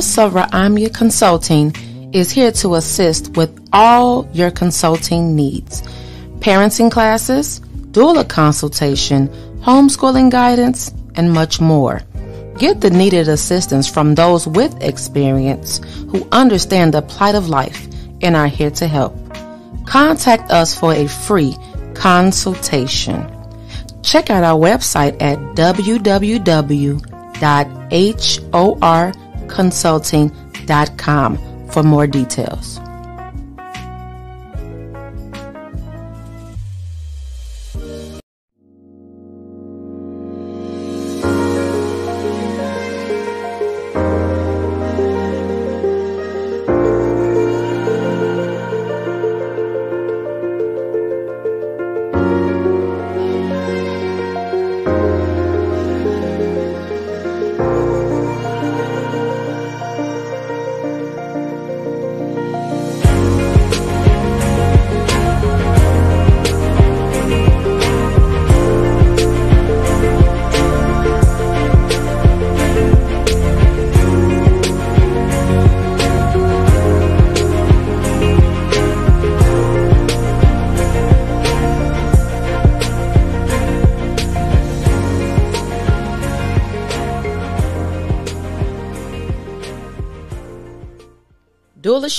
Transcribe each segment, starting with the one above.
Of RaimYah Consulting is here to assist with all your consulting needs. Parenting classes, doula consultation, homeschooling guidance, and much more. Get the needed assistance from those with experience who understand the plight of life and are here to help. Contact us for a free consultation. Check out our website at www.horconsulting.com for more details.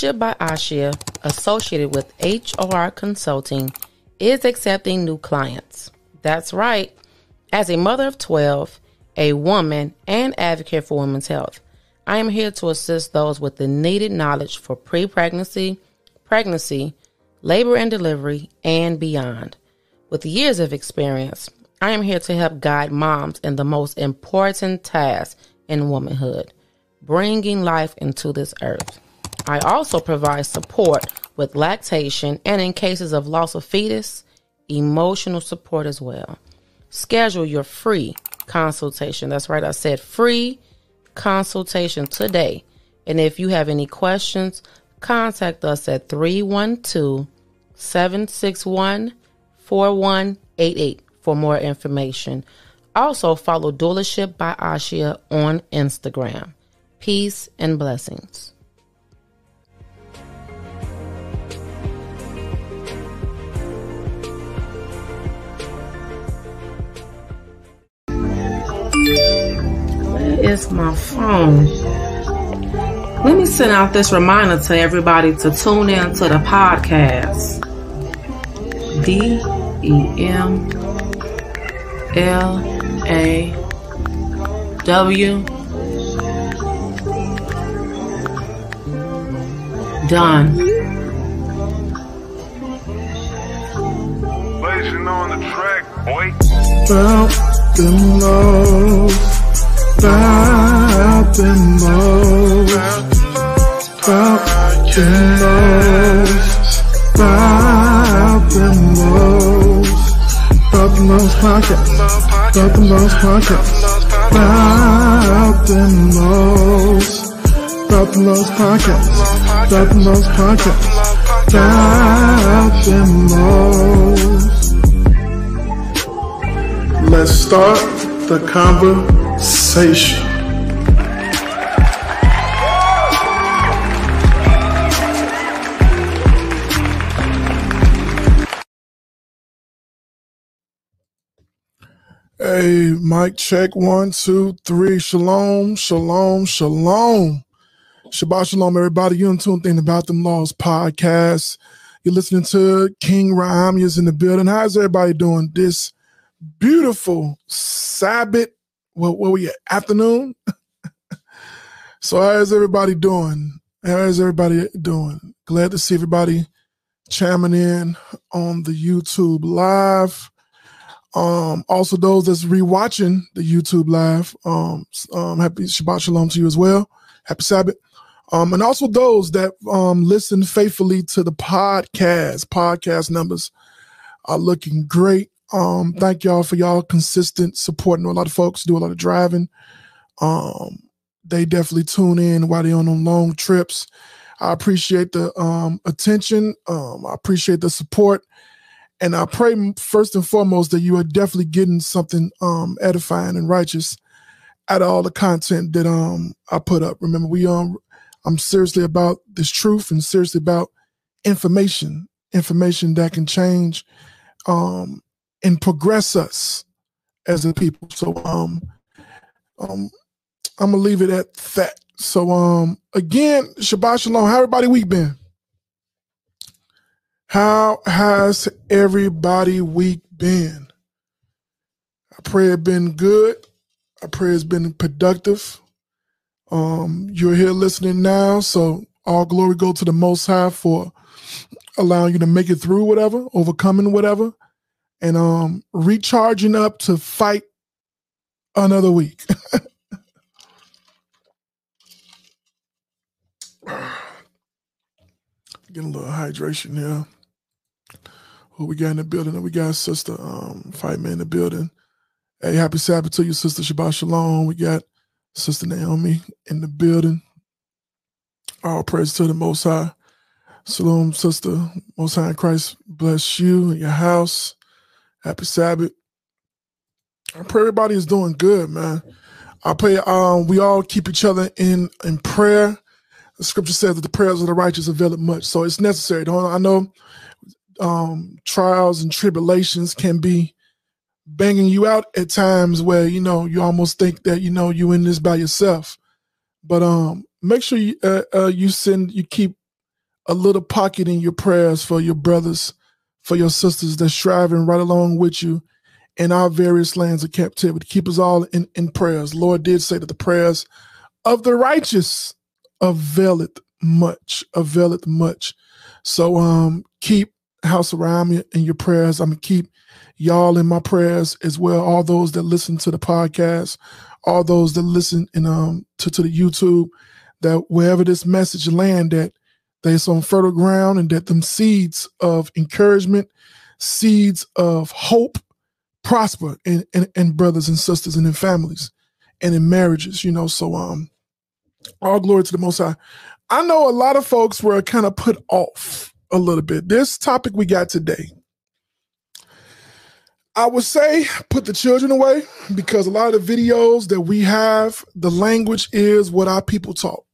By Ashia, associated with HOR Consulting, is accepting new clients. That's right. As a mother of 12, a woman, and advocate for women's health, I am here to assist those with the needed knowledge for pre pregnancy, pregnancy, labor and delivery, and beyond. With years of experience, I am here to help guide moms in the most important task in womanhood bringing life into this earth. I also provide support with lactation and in cases of loss of fetus, emotional support as well. Schedule your free consultation. That's right, I said free consultation today. And if you have any questions, contact us at 312 761 4188 for more information. Also, follow Doulaship by Ashia on Instagram. Peace and blessings. Is my phone. Let me send out this reminder to everybody to tune in to the podcast. D E M L A W Done. Blazing on the track, boy. Felt the about the most, about the most, about the most, about the most podcast, about the most podcast, about the most, about the most podcast, about the most podcast. Let's start the conversation conversation. Hey, mic check one, two, three. Shalom, shalom, shalom. Shabbat shalom, everybody. You're tuned in about them laws podcast. You're listening to King RaimYah's in the building. How's everybody doing this beautiful Sabbath what what we afternoon. so how's everybody doing? How's everybody doing? Glad to see everybody chiming in on the YouTube live. Um, also those that's rewatching the YouTube live. Um, um, happy Shabbat Shalom to you as well. Happy Sabbath. Um, and also those that um listen faithfully to the podcast. Podcast numbers are looking great. Um, thank y'all for y'all consistent support. I know a lot of folks do a lot of driving. Um, they definitely tune in while they're on them long trips. I appreciate the um, attention. Um, I appreciate the support. And I pray first and foremost that you are definitely getting something um, edifying and righteous out of all the content that um I put up. Remember, we um I'm seriously about this truth and seriously about information, information that can change um and progress us as a people. So um um I'm gonna leave it at that. So um again, Shabbat Shalom. How everybody week been? How has everybody week been? I pray it been good. I pray it's been productive. Um, you're here listening now, so all glory go to the Most High for allowing you to make it through whatever, overcoming whatever, and um, recharging up to fight another week. Getting a little hydration here. Who we got in the building? We got Sister um, Fight in the building. Hey, happy Sabbath to you, Sister Shabbat Shalom. We got Sister Naomi in the building. All praise to the Most High. Shalom, Sister. Most High in Christ bless you and your house. Happy Sabbath. I pray everybody is doing good, man. I pray um, we all keep each other in in prayer. The scripture says that the prayers of the righteous avail much. So it's necessary. I know um, trials and tribulations can be banging you out at times where you know you almost think that you know you in this by yourself but um make sure you uh, uh, you send you keep a little pocket in your prayers for your brothers for your sisters that's striving right along with you in our various lands of captivity. Keep us all in in prayers. Lord did say that the prayers of the righteous availeth much availeth much. So um keep house around me in your prayers. I'm gonna keep y'all in my prayers as well. All those that listen to the podcast, all those that listen in um to, to the YouTube, that wherever this message land that there's on fertile ground and that them seeds of encouragement, seeds of hope prosper in, in, in brothers and sisters and in families and in marriages, you know. So um all glory to the most high. I know a lot of folks were kind of put off a little bit. This topic we got today I would say put the children away because a lot of the videos that we have, the language is what our people talk.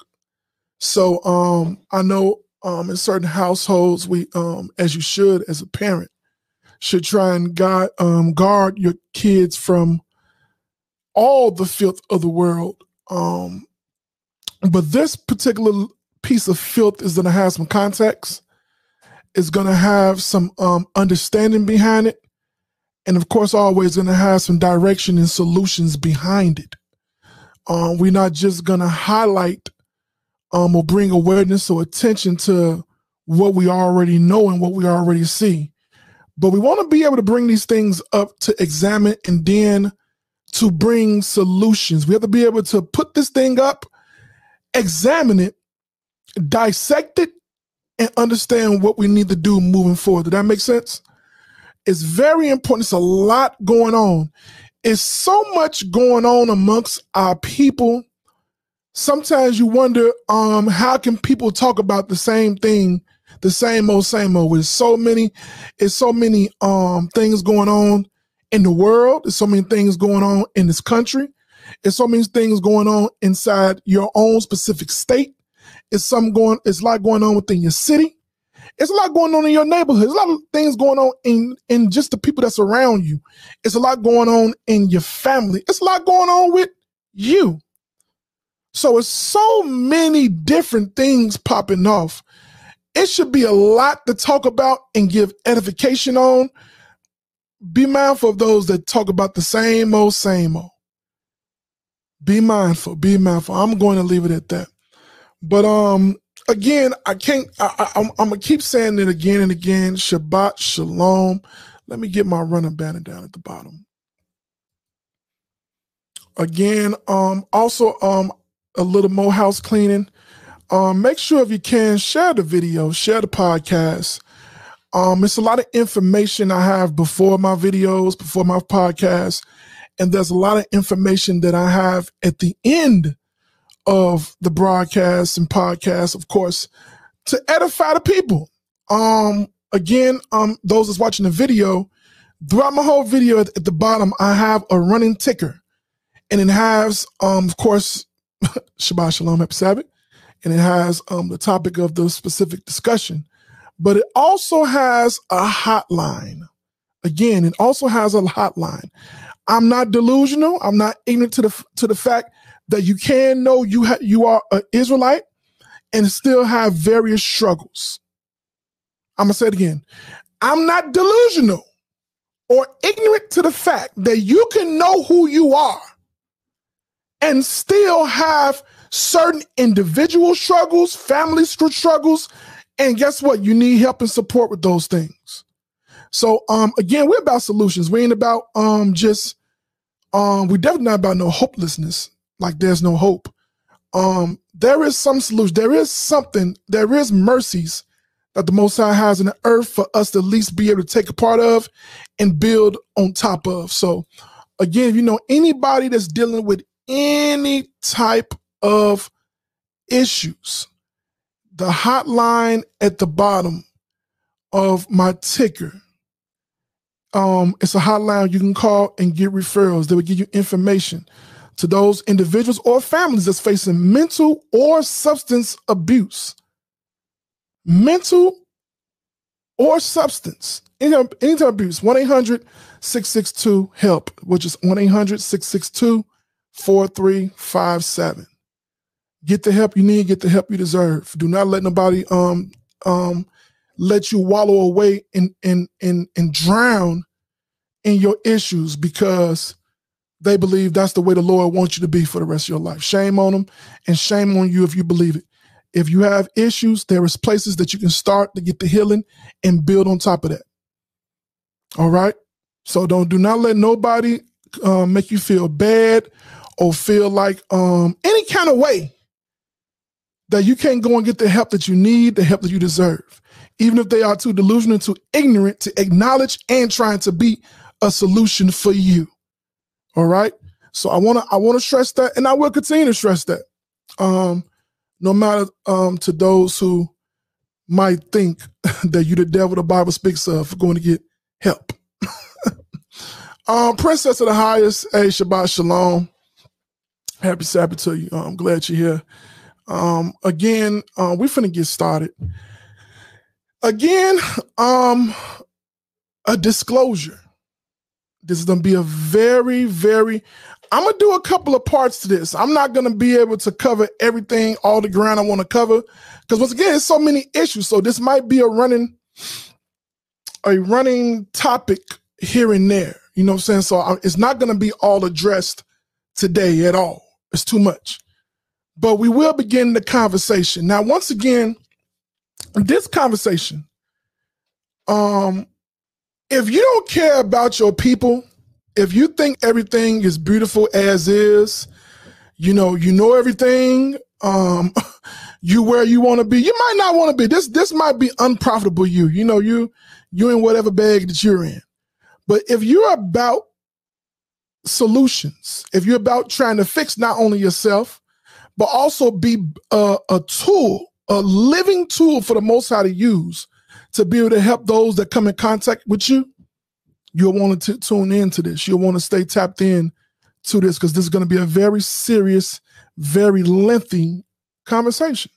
So um, I know um, in certain households, we, um, as you should as a parent, should try and guard, um, guard your kids from all the filth of the world. Um, but this particular piece of filth is going to have some context. It's going to have some um, understanding behind it and of course always going to have some direction and solutions behind it um, we're not just going to highlight um, or bring awareness or attention to what we already know and what we already see but we want to be able to bring these things up to examine and then to bring solutions we have to be able to put this thing up examine it dissect it and understand what we need to do moving forward did that make sense it's very important. It's a lot going on. It's so much going on amongst our people. Sometimes you wonder, um, how can people talk about the same thing, the same old, same old? With so many, it's so many um things going on in the world. There's so many things going on in this country. There's so many things going on inside your own specific state. It's some going. It's a lot going on within your city. It's a lot going on in your neighborhood. There's a lot of things going on in in just the people that's around you. It's a lot going on in your family. It's a lot going on with you. So it's so many different things popping off. It should be a lot to talk about and give edification on. Be mindful of those that talk about the same old, same old. Be mindful. Be mindful. I'm going to leave it at that. But um, again, I can't. I, I, am gonna keep saying it again and again. Shabbat shalom. Let me get my running banner down at the bottom. Again, um, also um, a little more house cleaning. Um, make sure if you can share the video, share the podcast. Um, it's a lot of information I have before my videos, before my podcast, and there's a lot of information that I have at the end of the broadcasts and podcasts, of course, to edify the people. Um, again, um, those that's watching the video, throughout my whole video at, at the bottom, I have a running ticker. and it has, um, of course, Shabbat Shalom, Happy Sabbath, and it has um, the topic of the specific discussion. But it also has a hotline. Again, it also has a hotline. I'm not delusional. I'm not ignorant to the to the fact that you can know you ha- you are an Israelite and still have various struggles. I'm gonna say it again. I'm not delusional or ignorant to the fact that you can know who you are and still have certain individual struggles, family struggles, and guess what? You need help and support with those things. So um again, we're about solutions. We ain't about um just um we're definitely not about no hopelessness, like there's no hope. Um there is some solution, there is something, there is mercies that the Most High has in the earth for us to at least be able to take a part of and build on top of. So again, if you know anybody that's dealing with any type of issues, the hotline at the bottom of my ticker. Um, it's a hotline you can call and get referrals. They will give you information to those individuals or families that's facing mental or substance abuse. Mental or substance, any, any type of abuse, 1 800 662 HELP, which is 1 800 662 4357. Get the help you need, get the help you deserve. Do not let nobody um um let you wallow away and and and and drown in your issues because they believe that's the way the Lord wants you to be for the rest of your life. Shame on them and shame on you if you believe it. If you have issues, there is places that you can start to get the healing and build on top of that. All right. So don't do not let nobody um, make you feel bad or feel like um, any kind of way that you can't go and get the help that you need, the help that you deserve, even if they are too delusional, too ignorant to acknowledge and trying to be a solution for you. All right. So I want to I want to stress that, and I will continue to stress that. Um, no matter um to those who might think that you the devil the Bible speaks of going to get help. um, Princess of the highest, hey Shabbat Shalom. Happy Sabbath to you. I'm glad you're here. Um, again, uh, we're finna get started. Again, um, a disclosure. This is gonna be a very, very. I'm gonna do a couple of parts to this. I'm not gonna be able to cover everything, all the ground I want to cover, because once again, it's so many issues. So this might be a running, a running topic here and there. You know what I'm saying? So uh, it's not gonna be all addressed today at all. It's too much. But we will begin the conversation. Now, once again, this conversation, um, if you don't care about your people, if you think everything is beautiful as is, you know, you know everything, um, you where you want to be. You might not want to be. This this might be unprofitable you. You know, you you in whatever bag that you're in. But if you're about solutions, if you're about trying to fix not only yourself, but also be a, a tool, a living tool for the Most High to use to be able to help those that come in contact with you, you'll want to tune into this. You'll want to stay tapped in to this because this is going to be a very serious, very lengthy conversation.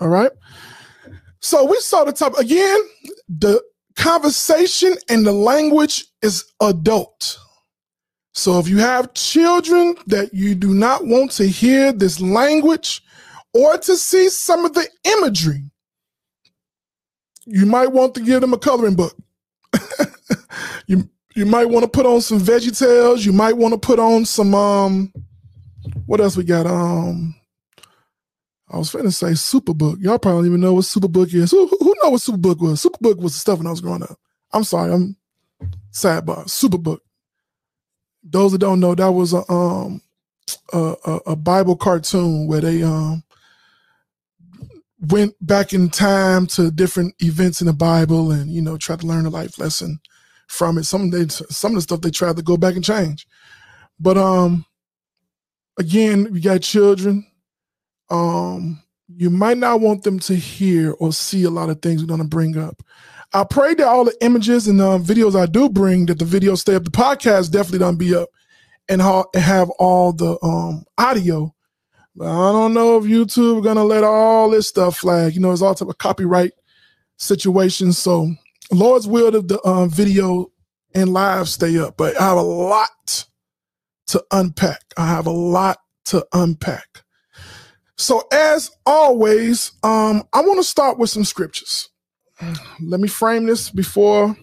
All right. So we saw the top again. The conversation and the language is adult. So if you have children that you do not want to hear this language or to see some of the imagery, you might want to give them a coloring book. you you might want to put on some Veggie Tales. You might want to put on some um what else we got? Um I was finna say Superbook. Y'all probably don't even know what Superbook is. Who, who know what Superbook was? Superbook was the stuff when I was growing up. I'm sorry, I'm sad, sidebar. Superbook those that don't know, that was a um a, a, Bible cartoon where they um went back in time to different events in the Bible and you know tried to learn a life lesson from it. Some they some of the stuff they tried to go back and change, but um again, you got children. Um, you might not want them to hear or see a lot of things we're to bring up. I pray that all the images and uh, videos I do bring, that the videos stay up. The podcast definitely don't be up and have all the um, audio. But I don't know if YouTube gonna let all this stuff flag. You know, it's all type of copyright situations. So Lord's will that the uh, video and live stay up. But I have a lot to unpack. I have a lot to unpack. So as always, um, I want to start with some scriptures. Let me frame this before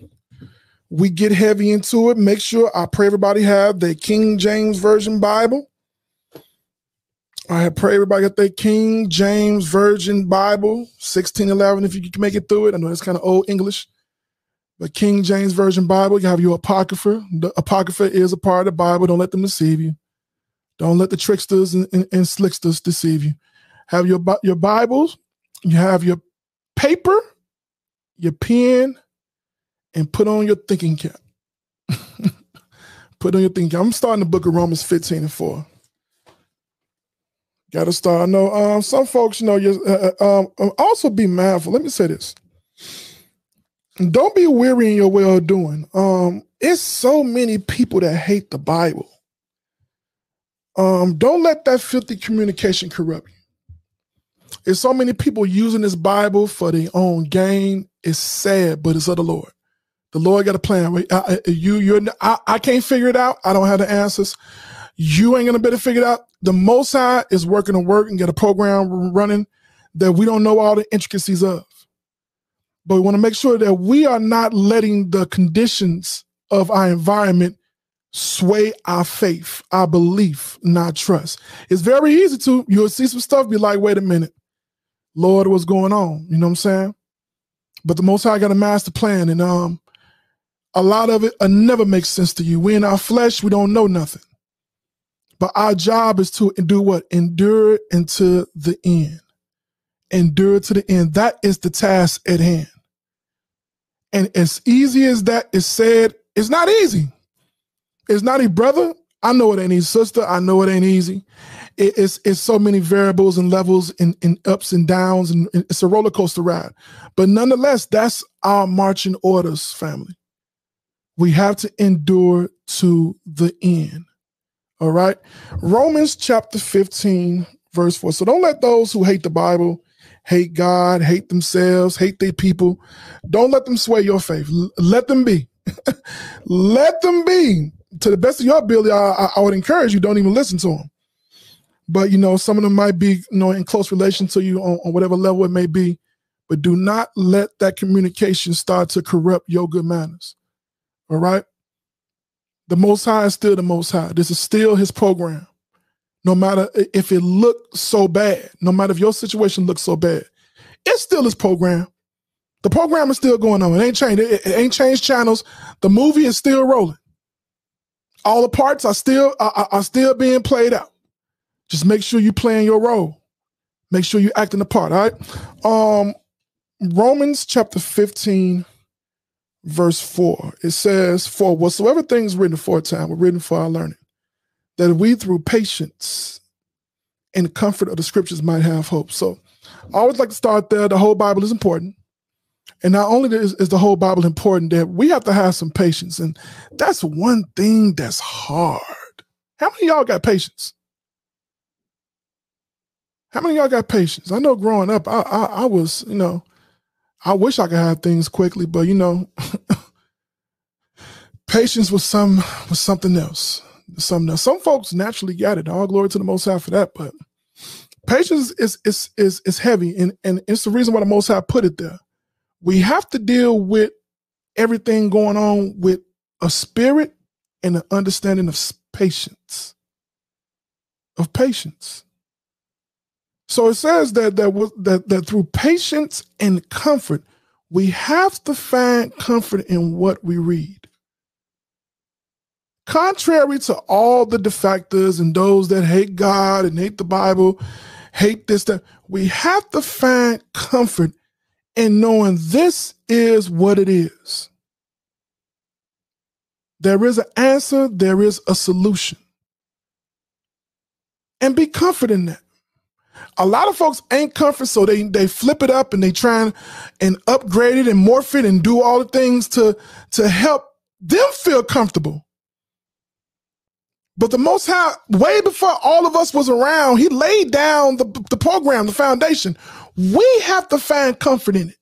we get heavy into it. Make sure I pray everybody have the King James Version Bible. I pray everybody got their King James Version Bible, 1611, if you can make it through it. I know it's kind of old English, but King James Version Bible, you have your Apocrypha. The Apocrypha is a part of the Bible. Don't let them deceive you. Don't let the tricksters and, and, and slicksters deceive you. Have your, your Bibles, you have your paper, your pen, and put on your thinking cap. put on your thinking cap. I'm starting the book of Romans 15 and 4. Got to start. I know um, some folks, you know, you uh, uh, um, um, also be mindful. Let me say this. Don't be weary in your way of doing. Um, it's so many people that hate the Bible. Um, don't let that filthy communication corrupt you. There's so many people using this Bible for their own gain. It's sad, but it's of the Lord. The Lord got a plan. I, you, you're, I, I can't figure it out. I don't have the answers. You ain't gonna be able to figure it out. The Most High is working to work and get a program running that we don't know all the intricacies of. But we want to make sure that we are not letting the conditions of our environment sway our faith, our belief, not trust. It's very easy to, you'll see some stuff, be like, wait a minute, Lord, what's going on? You know what I'm saying? But the Most High got a master plan, and um, a lot of it uh, never makes sense to you. We in our flesh, we don't know nothing. But our job is to do what? Endure into the end. Endure to the end. That is the task at hand. And as easy as that is said, it's not easy. It's not a brother. I know it ain't easy, sister. I know it ain't easy. It, it's it's so many variables and levels and, and ups and downs, and it's a roller coaster ride. But nonetheless, that's our marching orders, family. We have to endure to the end. All right. Romans chapter 15, verse 4. So don't let those who hate the Bible, hate God, hate themselves, hate their people, don't let them sway your faith. let them be. let them be. To the best of your ability, I, I, would encourage you, don't even listen to them. But, you know, some of them might be, you know, in close relation to you on, on whatever level it may be. But do not let that communication start to corrupt your good manners. All right. The Most High is still the Most High. This is still His program. No matter if it looks so bad, no matter if your situation looks so bad, it's still His program. The program is still going on. It ain't changed. It, it ain't changed channels. The movie is still rolling. All the parts are still are, are still being played out. Just make sure you're playing your role. Make sure you're acting the part. All right. Um, Romans chapter 15, verse 4. It says, For whatsoever things written for aforetime were written for our learning, that we through patience and comfort of the scriptures might have hope. So I always like to start there. The whole Bible is important. And not only is, is the whole Bible important, that we have to have some patience. And that's one thing that's hard. How many y'all got patience? How many y'all got patience? I know growing up, I, I, I was, you know, I wish I could have things quickly, but you know, patience was some was something else. Else. Some folks naturally got it. All glory to the Most High for that. But patience is is is is heavy, and and it's the reason why the Most High put it there. We have to deal with everything going on with a spirit and an understanding of patience. Of patience. So it says that that, that that through patience and comfort, we have to find comfort in what we read. Contrary to all the defectors and those that hate God and hate the Bible, hate this, that, we have to find comfort in knowing this is what it is. There is an answer, there is a solution. And be confident in that. A lot of folks ain't comfort, so they they flip it up and they try and, and upgrade it and morph it and do all the things to to help them feel comfortable. But the Most High, way before all of us was around, He laid down the, the program, the foundation. We have to find comfort in it.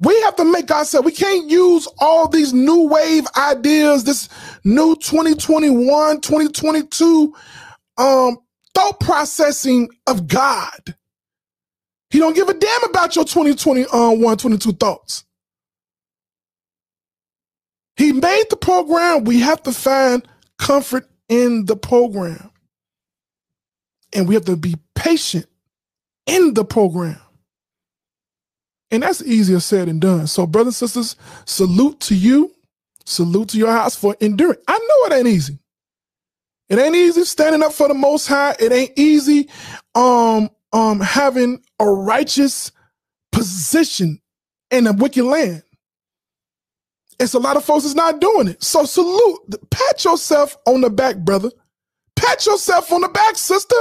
We have to make ourselves, we can't use all these new wave ideas, this new 2021, 2022 um, thought processing of God. He don't give a damn about your 2021, uh, 22 thoughts. He made the program. We have to find comfort in the program. And we have to be patient in the program. And that's easier said than done. So, brothers and sisters, salute to you. Salute to your house for enduring. I know it ain't easy. It ain't easy standing up for the most high. It ain't easy um um having a righteous position in a wicked land. It's a lot of folks is not doing it. So salute, pat yourself on the back, brother. Pat yourself on the back, sister.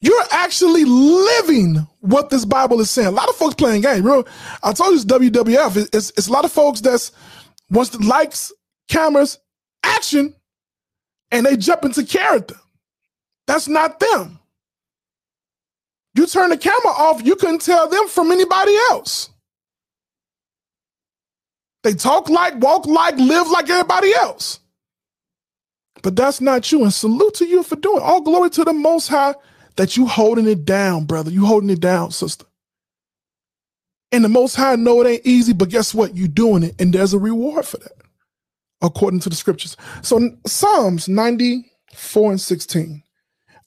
You're actually living what this Bible is saying. A lot of folks playing game. Real, I told you it's WWF. It's, it's a lot of folks that's wants likes, cameras, action, and they jump into character. That's not them. You turn the camera off, you couldn't tell them from anybody else. They talk like, walk like, live like everybody else. But that's not you. And salute to you for doing. All glory to the Most High that you holding it down, brother. You holding it down, sister. And the Most High know it ain't easy, but guess what? You doing it, and there's a reward for that, according to the scriptures. So Psalms 94 and 16.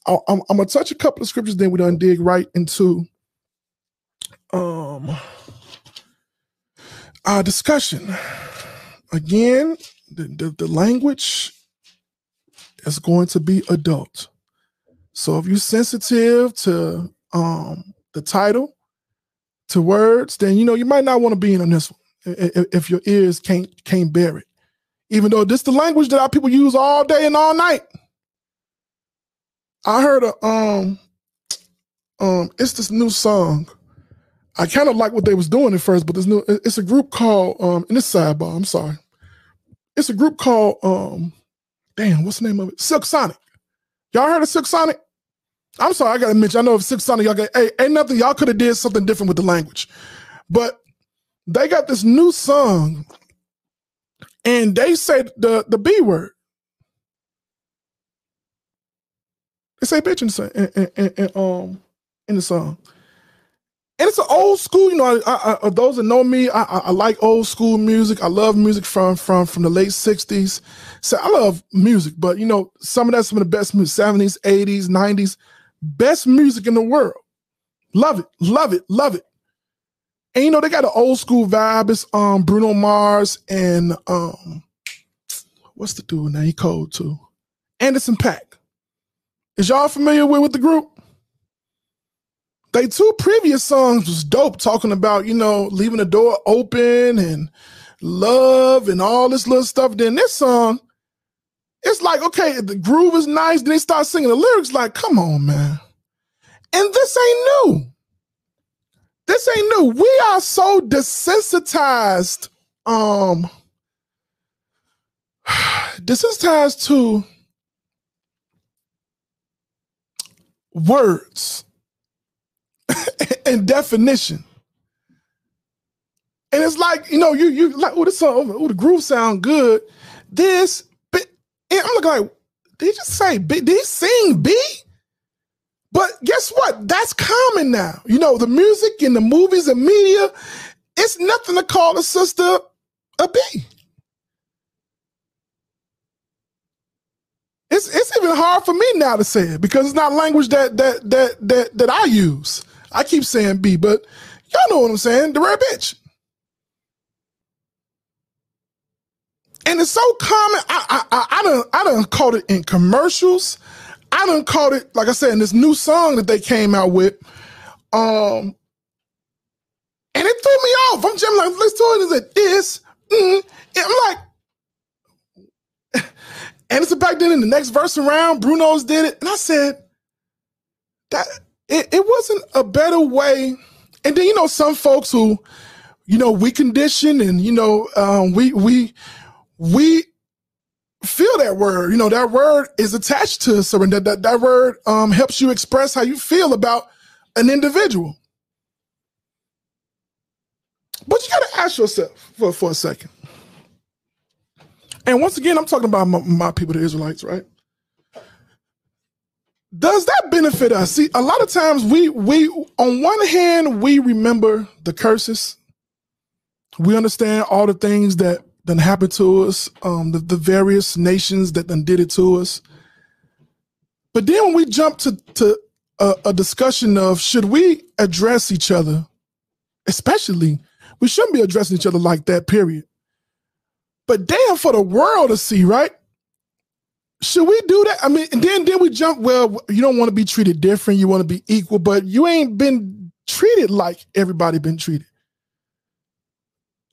I'm, I'm gonna touch a couple of scriptures, then we done dig right into um our discussion. Again, the, the, the language is going to be adult. So if you're sensitive to um, the title, to words, then you know you might not want to be in on this one if your ears can't can't bear it. Even though this is the language that our people use all day and all night. I heard a um um it's this new song. I kind of like what they was doing at first, but this new it's a group called um in this sidebar, I'm sorry. It's a group called um damn, what's the name of it? Silk Sonic. Y'all heard of Silk Sonic? I'm sorry, I gotta mention. I know if Silk Sonic, y'all got hey, ain't nothing. Y'all could have did something different with the language, but they got this new song, and they say the the B word. They say bitch in in, in, in, um in the song, and it's an old school. You know, I, I, those that know me, I, I, like old school music. I love music from from from the late '60s. So I love music, but you know, some of that's some of the best music, '70s, '80s, '90s. Best music in the world. Love it, love it, love it. And you know, they got an old school vibe. It's um Bruno Mars and um what's the dude now? He cold too. Anderson .Paak. Is y'all familiar with, with the group? They two previous songs was dope, talking about, you know, leaving the door open and love and all this little stuff. Then this song, it's like, okay, the groove is nice. Then they start singing the lyrics like, come on, man. And this ain't new. This ain't new. We are so desensitized, um, desensitized to words and definition. And it's like, you know, you you like, oh, this song, oh, the groove sound good. This and I'm looking like, did just say B? Did he sing B? But guess what? That's common now. You know, the music and the movies and media, it's nothing to call a sister a B. It's it's even hard for me now to say it because it's not language that that that that that I use. I keep saying B, but y'all know what I'm saying. The rare bitch. and it's so common. I I I, don't I don't caught it in commercials. I don't caught it like I said in this new song that they came out with. Um, and it threw me off. I'm just like, let's do it. Is it this? Mm. I'm like, and it's back then in the next verse around, Bruno's did it, and I said that it, it wasn't a better way. And then you know some folks who, you know, we condition and you know um, we we we that word. You know, that word is attached to surrender. That, that word um, helps you express how you feel about an individual. But you got to ask yourself for, for a second. And once again, I'm talking about my, my people, the Israelites, right? Does that benefit us? See, a lot of times we we on one hand we remember the curses. We understand all the things that done happened to us, um, the, the various nations that done did it to us. But then when we jump to to a, a discussion of should we address each other, especially we shouldn't be addressing each other like that, period. But damn, for the world to see, right? Should we do that? I mean, and then then we jump. Well, you don't want to be treated different. You want to be equal, but you ain't been treated like everybody been treated.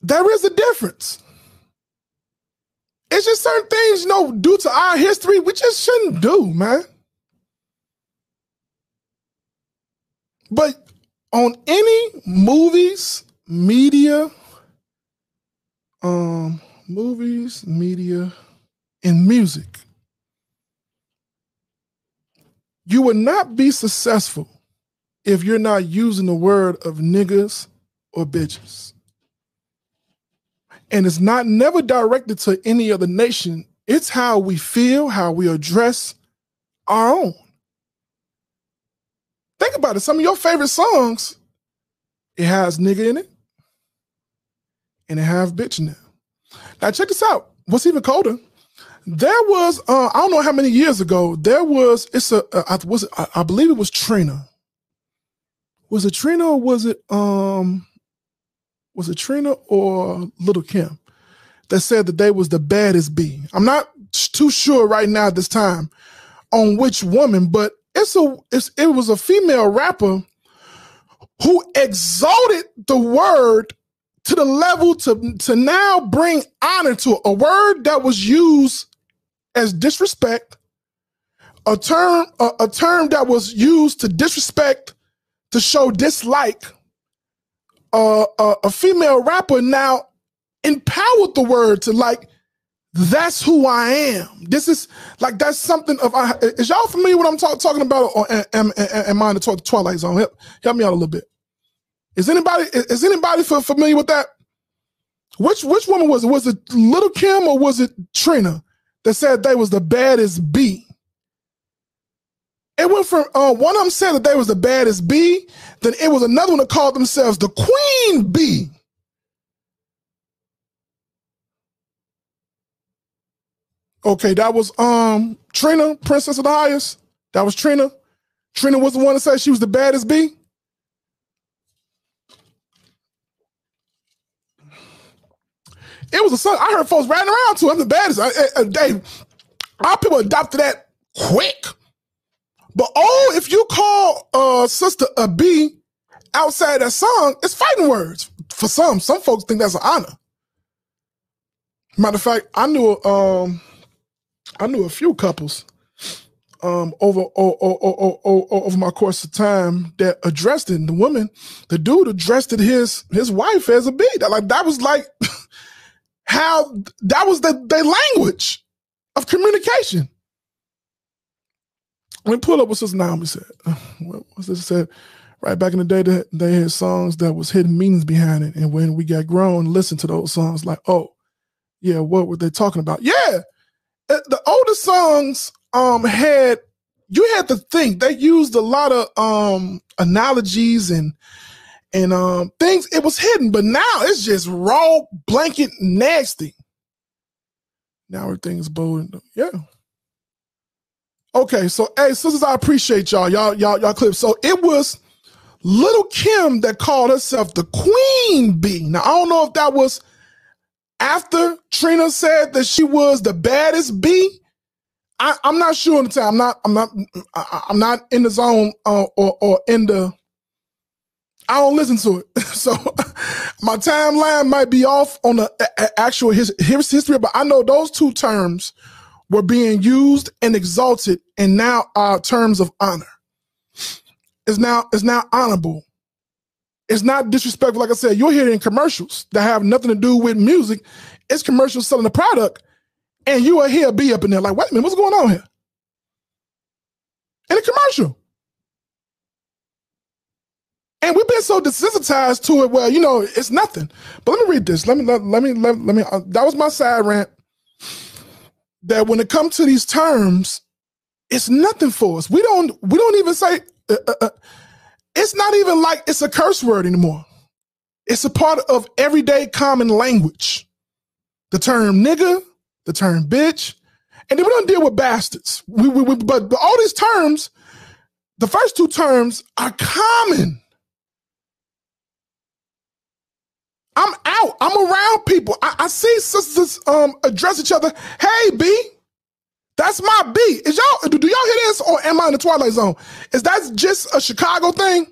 There is a difference. It's just certain things, you know, due to our history, we just shouldn't do, man. But on any movies, media, um, movies, media, and music, you will not be successful if you're not using the word of niggas or bitches. And it's not never directed to any other nation. It's how we feel, how we address our own. Think about it. Some of your favorite songs, it has nigga in it, and it has bitch in it. Now check this out. What's even colder? There was uh, I don't know how many years ago. There was it's a uh, I was I, I believe it was Trina. Was it Trina or was it um was it Trina or Little Kim that said that they was the baddest bee? I'm not too sure right now at this time on which woman, but it's a it's, it was a female rapper who exalted the word to the level to to now bring honor to a word that was used as disrespect, a term a, a term that was used to disrespect, to show dislike. Uh, uh, a female rapper now empowered the word to like that's who I am. This is like that's something of. I, is y'all familiar with what I'm talk, talking about? Or am, am, am I in the Twilight Zone? Help, help me out a little bit. Is anybody is anybody familiar with that? Which which woman was it? Was it Little Kim or was it Trina? that said they was the baddest bee. It went from uh, one of them said that they was the baddest bee, then it was another one that called themselves the queen bee. Okay, that was um Trina, Princess of the Highest. That was Trina. Trina was the one that said she was the baddest bee. It was a song. I heard folks riding around to. I'm the baddest. I, I, Dave, our people adopted that quick. But oh, if you call uh sister a B outside that song, it's fighting words. For some, some folks think that's an honor. Matter of fact, I knew um I knew a few couples um over over, over, over my course of time that addressed it. And the woman, the dude addressed it his his wife as a B. That like that was like how that was the their language of communication. Me pull up what Sister Naomi said. What was this said? Right back in the day, that they had songs that was hidden meanings behind it, and when we got grown, listened to those songs, like, oh, yeah, what were they talking about? Yeah, uh, the older songs um had you had to think they used a lot of um analogies and and um things it was hidden, but now it's just raw blanket nasty. Now everything's bold. Yeah. Okay, so hey, sisters, I appreciate y'all. Y'all, y'all, y'all clip. So it was Lil' Kim that called herself the queen bee. Now I don't know if that was after Trina said that she was the baddest bee. I, am not sure in the time. I'm not. I'm not. I'm not in the zone uh, or or in the I don't listen to it. So my timeline might be off on the actual his, his history, but I know those two terms were being used and exalted and now are terms of honor. It's now it's now honorable. It's not disrespectful. Like I said, you're hear it in commercials that have nothing to do with music. It's commercials selling a product. And you are here B up in there like, wait a minute, what's going on here? In a commercial. And we've been so desensitized to it. Well, you know, it's nothing. But let me read this. Let me let, let me let, let me. Uh, that was my side rant. That when it comes to these terms, it's nothing for us. We don't. We don't even say. Uh, uh, uh, it's not even like it's a curse word anymore. It's a part of everyday common language. The term nigga, the term bitch, and then we don't deal with bastards. We, we, we but all these terms, the first two terms are common. I'm out. I'm around people. I, I see sisters um address each other. Hey, B. That's my B. Is y'all do, do y'all hear this or am I in the twilight zone? Is that just a Chicago thing?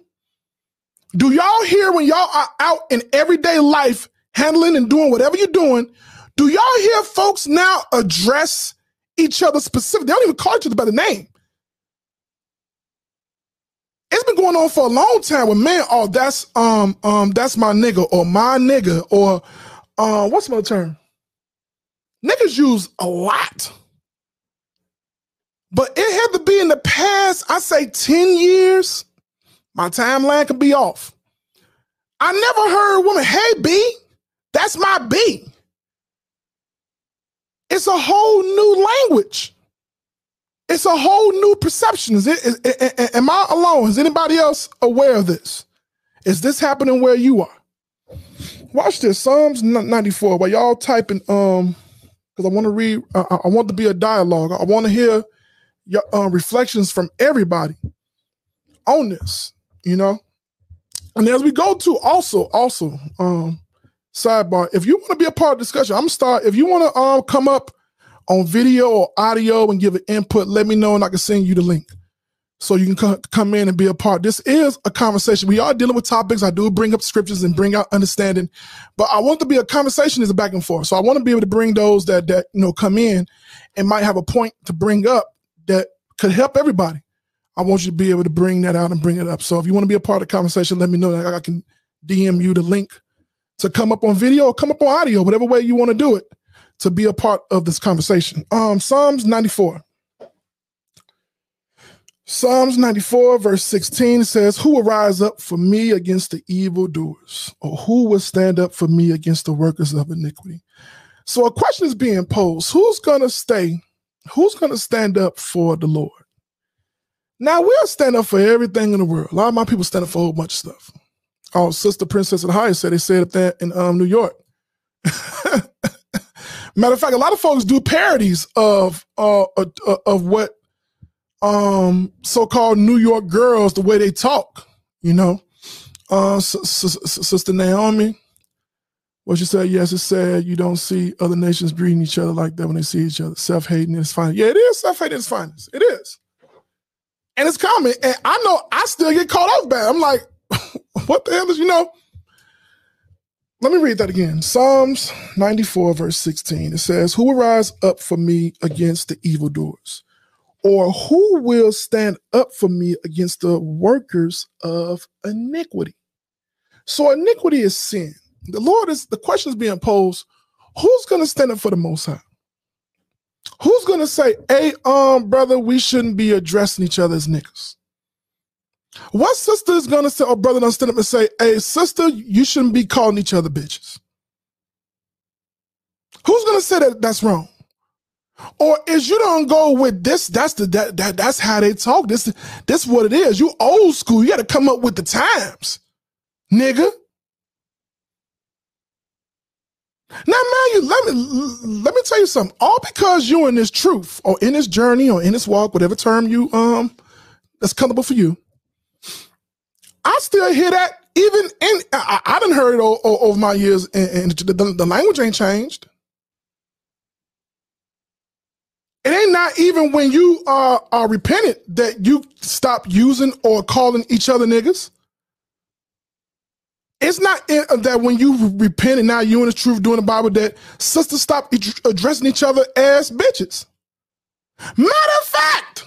Do y'all hear when y'all are out in everyday life handling and doing whatever you're doing? Do y'all hear folks now address each other specifically? They don't even call each other by the name. It's been going on for a long time with man, oh, that's um um that's my nigga or my nigga or uh what's my term? Niggas use a lot. But it had to be in the past, I say 10 years. My timeline could be off. I never heard a woman, hey B, that's my B. It's a whole new language. It's a whole new perception. Is it? Is, is, am I alone? Is anybody else aware of this? Is this happening where you are? Watch this, Psalms 94. While y'all typing, um, because I want to read. Uh, I want to be a dialogue. I want to hear your uh, reflections from everybody on this. You know, and as we go to also, also, um, sidebar. If you want to be a part of discussion, I'm start. If you want to um come up on video or audio and give an input, let me know and I can send you the link. So you can come in and be a part. This is a conversation. We are dealing with topics. I do bring up scriptures and bring out understanding, but I want to be a conversation is a back and forth. So I want to be able to bring those that that you know come in and might have a point to bring up that could help everybody. I want you to be able to bring that out and bring it up. So if you want to be a part of the conversation, let me know that I can DM you the link to come up on video or come up on audio, whatever way you want to do it to be a part of this conversation. Um, Psalms 94. Psalms 94, verse 16 says, Who will rise up for me against the evildoers? Or who will stand up for me against the workers of iniquity? So a question is being posed who's going to stay? Who's going to stand up for the Lord? Now, we'll stand up for everything in the world. A lot of my people stand up for a whole bunch of stuff. Oh, Sister Princess of the Highest said they said it there in um, New York. Matter of fact, a lot of folks do parodies of uh, uh, uh, of what um, so-called New York girls, the way they talk. You know, uh, Sister Naomi, what you said, yes, it's sad. you don't see other nations greeting each other like that when they see each other. Self-hating is fine. Yeah, it is self-hating is finest. It is. And it's common. And I know I still get caught off bad. I'm like, what the hell is, you know? Let me read that again. Psalms 94, verse 16. It says, Who will rise up for me against the evildoers? Or who will stand up for me against the workers of iniquity? So iniquity is sin. The Lord is the question is being posed: Who's going to stand up for the Most High? Who's going to say, "Hey, um, brother, we shouldn't be addressing each other as niggas"? What sister is gonna say, or brother, gonna stand up and say, "Hey, sister, you shouldn't be calling each other bitches"? Who's gonna say that that's wrong? Or is you don't go with this? That's the that, that that's how they talk. This this what it is. You old school. You got to come up with the times, nigga. Now, man, you let me let me tell you something. All because you're in this truth, or in this journey, or in this walk, whatever term you um that's comfortable for you. I still hear that even in I, I didn't heard it all, all, over my years, and, the, the, the language ain't changed. It ain't not even when you are, are repentant that you stop using or calling each other niggas. It's not in, that when you repent and now you in the truth doing the Bible that sisters stop addressing each other as bitches. Matter of fact,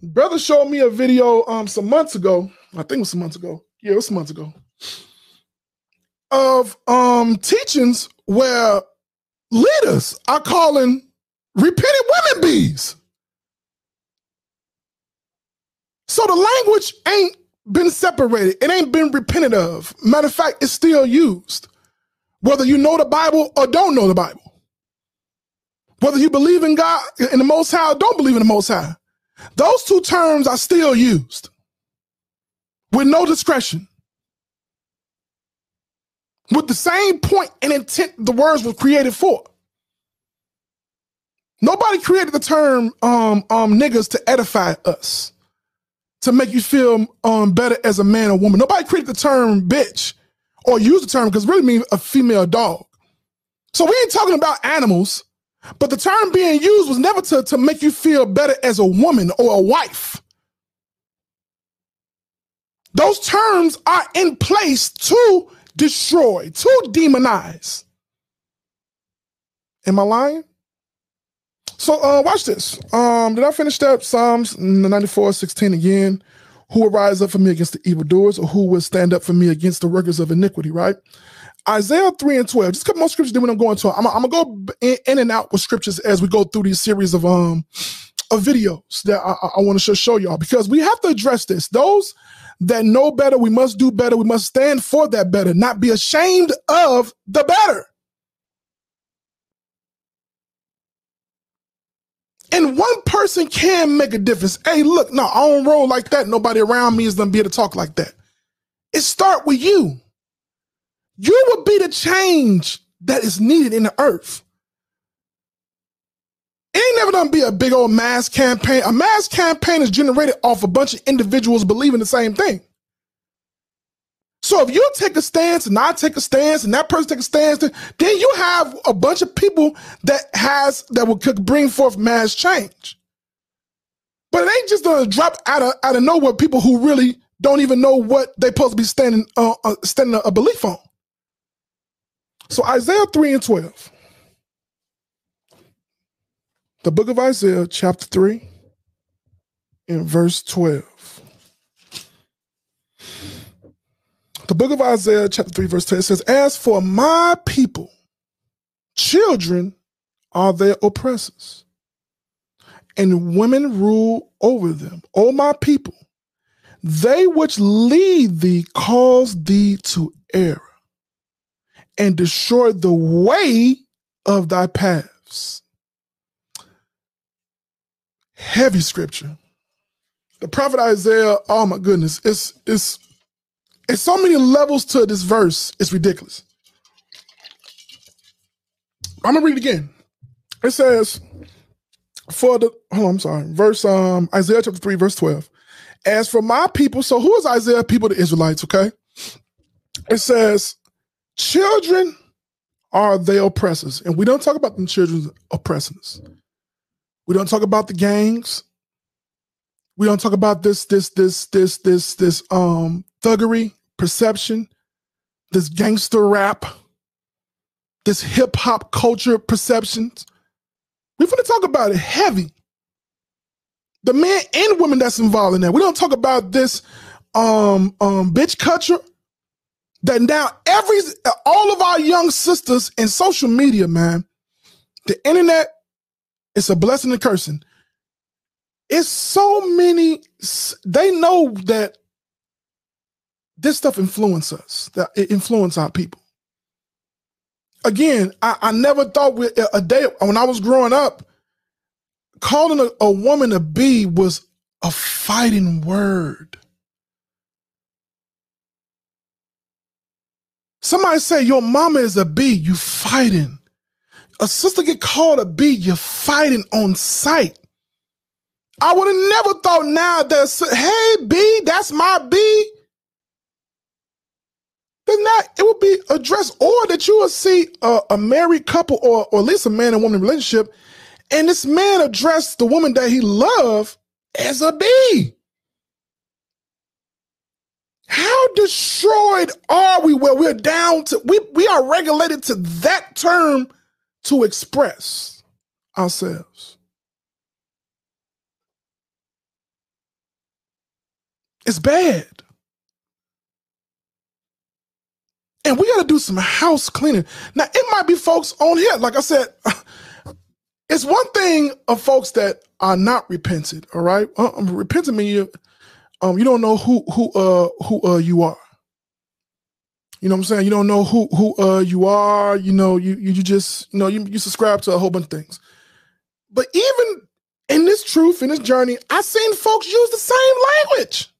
brother showed me a video um some months ago. I think it was some months ago. Yeah, it was some months ago. Of um teachings where leaders are calling repentant women bees. So the language ain't been separated. It ain't been repented of. Matter of fact, it's still used. Whether you know the Bible or don't know the Bible. Whether you believe in God, in the Most High, or don't believe in the Most High. Those two terms are still used with no discretion. With the same point and intent the words were created for. Nobody created the term um, um, niggas to edify us, to make you feel um, better as a man or woman. Nobody created the term bitch or use the term because really mean a female dog. So we ain't talking about animals, but the term being used was never to, to make you feel better as a woman or a wife. Those terms are in place to destroy, to demonize. Am I lying? So uh, watch this. Um, did I finish that? Psalms 94, 16 again. Who will rise up for me against the evildoers, or who will stand up for me against the workers of iniquity, right? Isaiah 3 and 12. Just a couple more scriptures, then we don't go into. I'm, I'm gonna go in, in, and out with scriptures as we go through these series of um of videos that I, I want to show y'all because we have to address this. Those that know better, we must do better. We must stand for that better, not be ashamed of the better. And one person can make a difference. Hey, look, no, I don't roll like that. Nobody around me is gonna be able to talk like that. It start with you. You will be the change that is needed in the earth. It ain't never gonna be a big old mass campaign. A mass campaign is generated off a bunch of individuals believing the same thing. So if you take a stance and I take a stance and that person take a stance, then you have a bunch of people that has that will could bring forth mass change. But it ain't just gonna drop out of out of nowhere. People who really don't even know what they're supposed to be standing uh, uh, standing a, a belief on. So Isaiah three and twelve, the book of Isaiah, chapter three, in verse twelve. The book of Isaiah, chapter 3, verse 10 says, As for my people, children are their oppressors, and women rule over them. O my people, they which lead thee cause thee to err and destroy the way of thy paths. Heavy scripture. The prophet Isaiah, oh my goodness, it's it's it's so many levels to this verse, it's ridiculous. I'm gonna read it again. It says, for the on, I'm sorry, verse um Isaiah chapter 3, verse 12. As for my people, so who is Isaiah people, the Israelites, okay? It says, children are they oppressors. And we don't talk about them children oppressors. We don't talk about the gangs. We don't talk about this, this, this, this, this, this um thuggery perception, this gangster rap, this hip hop culture perceptions. We're going to talk about it heavy. The men and women that's involved in that. We don't talk about this um um bitch culture that now every all of our young sisters in social media, man, the internet is a blessing and cursing. It's so many. They know that this stuff influence us, that it influence our people. Again, I, I never thought we, a day when I was growing up, calling a, a woman a B was a fighting word. Somebody say your mama is a B, you fighting. A sister get called a B, you're fighting on sight. I would have never thought now that hey B, that's my B then that it would be addressed, or that you will see a, a married couple, or or at least a man and woman relationship, and this man addressed the woman that he loved as a bee. How destroyed are we where we're down to we we are regulated to that term to express ourselves. It's bad. And we got to do some house cleaning. Now, it might be folks on here, like I said, it's one thing of folks that are not repented, all right? Uh, um, repentant means you, um, you don't know who who uh who uh you are. You know what I'm saying? You don't know who who uh you are. You know you you, you just you know you, you subscribe to a whole bunch of things. But even in this truth, in this journey, I seen folks use the same language.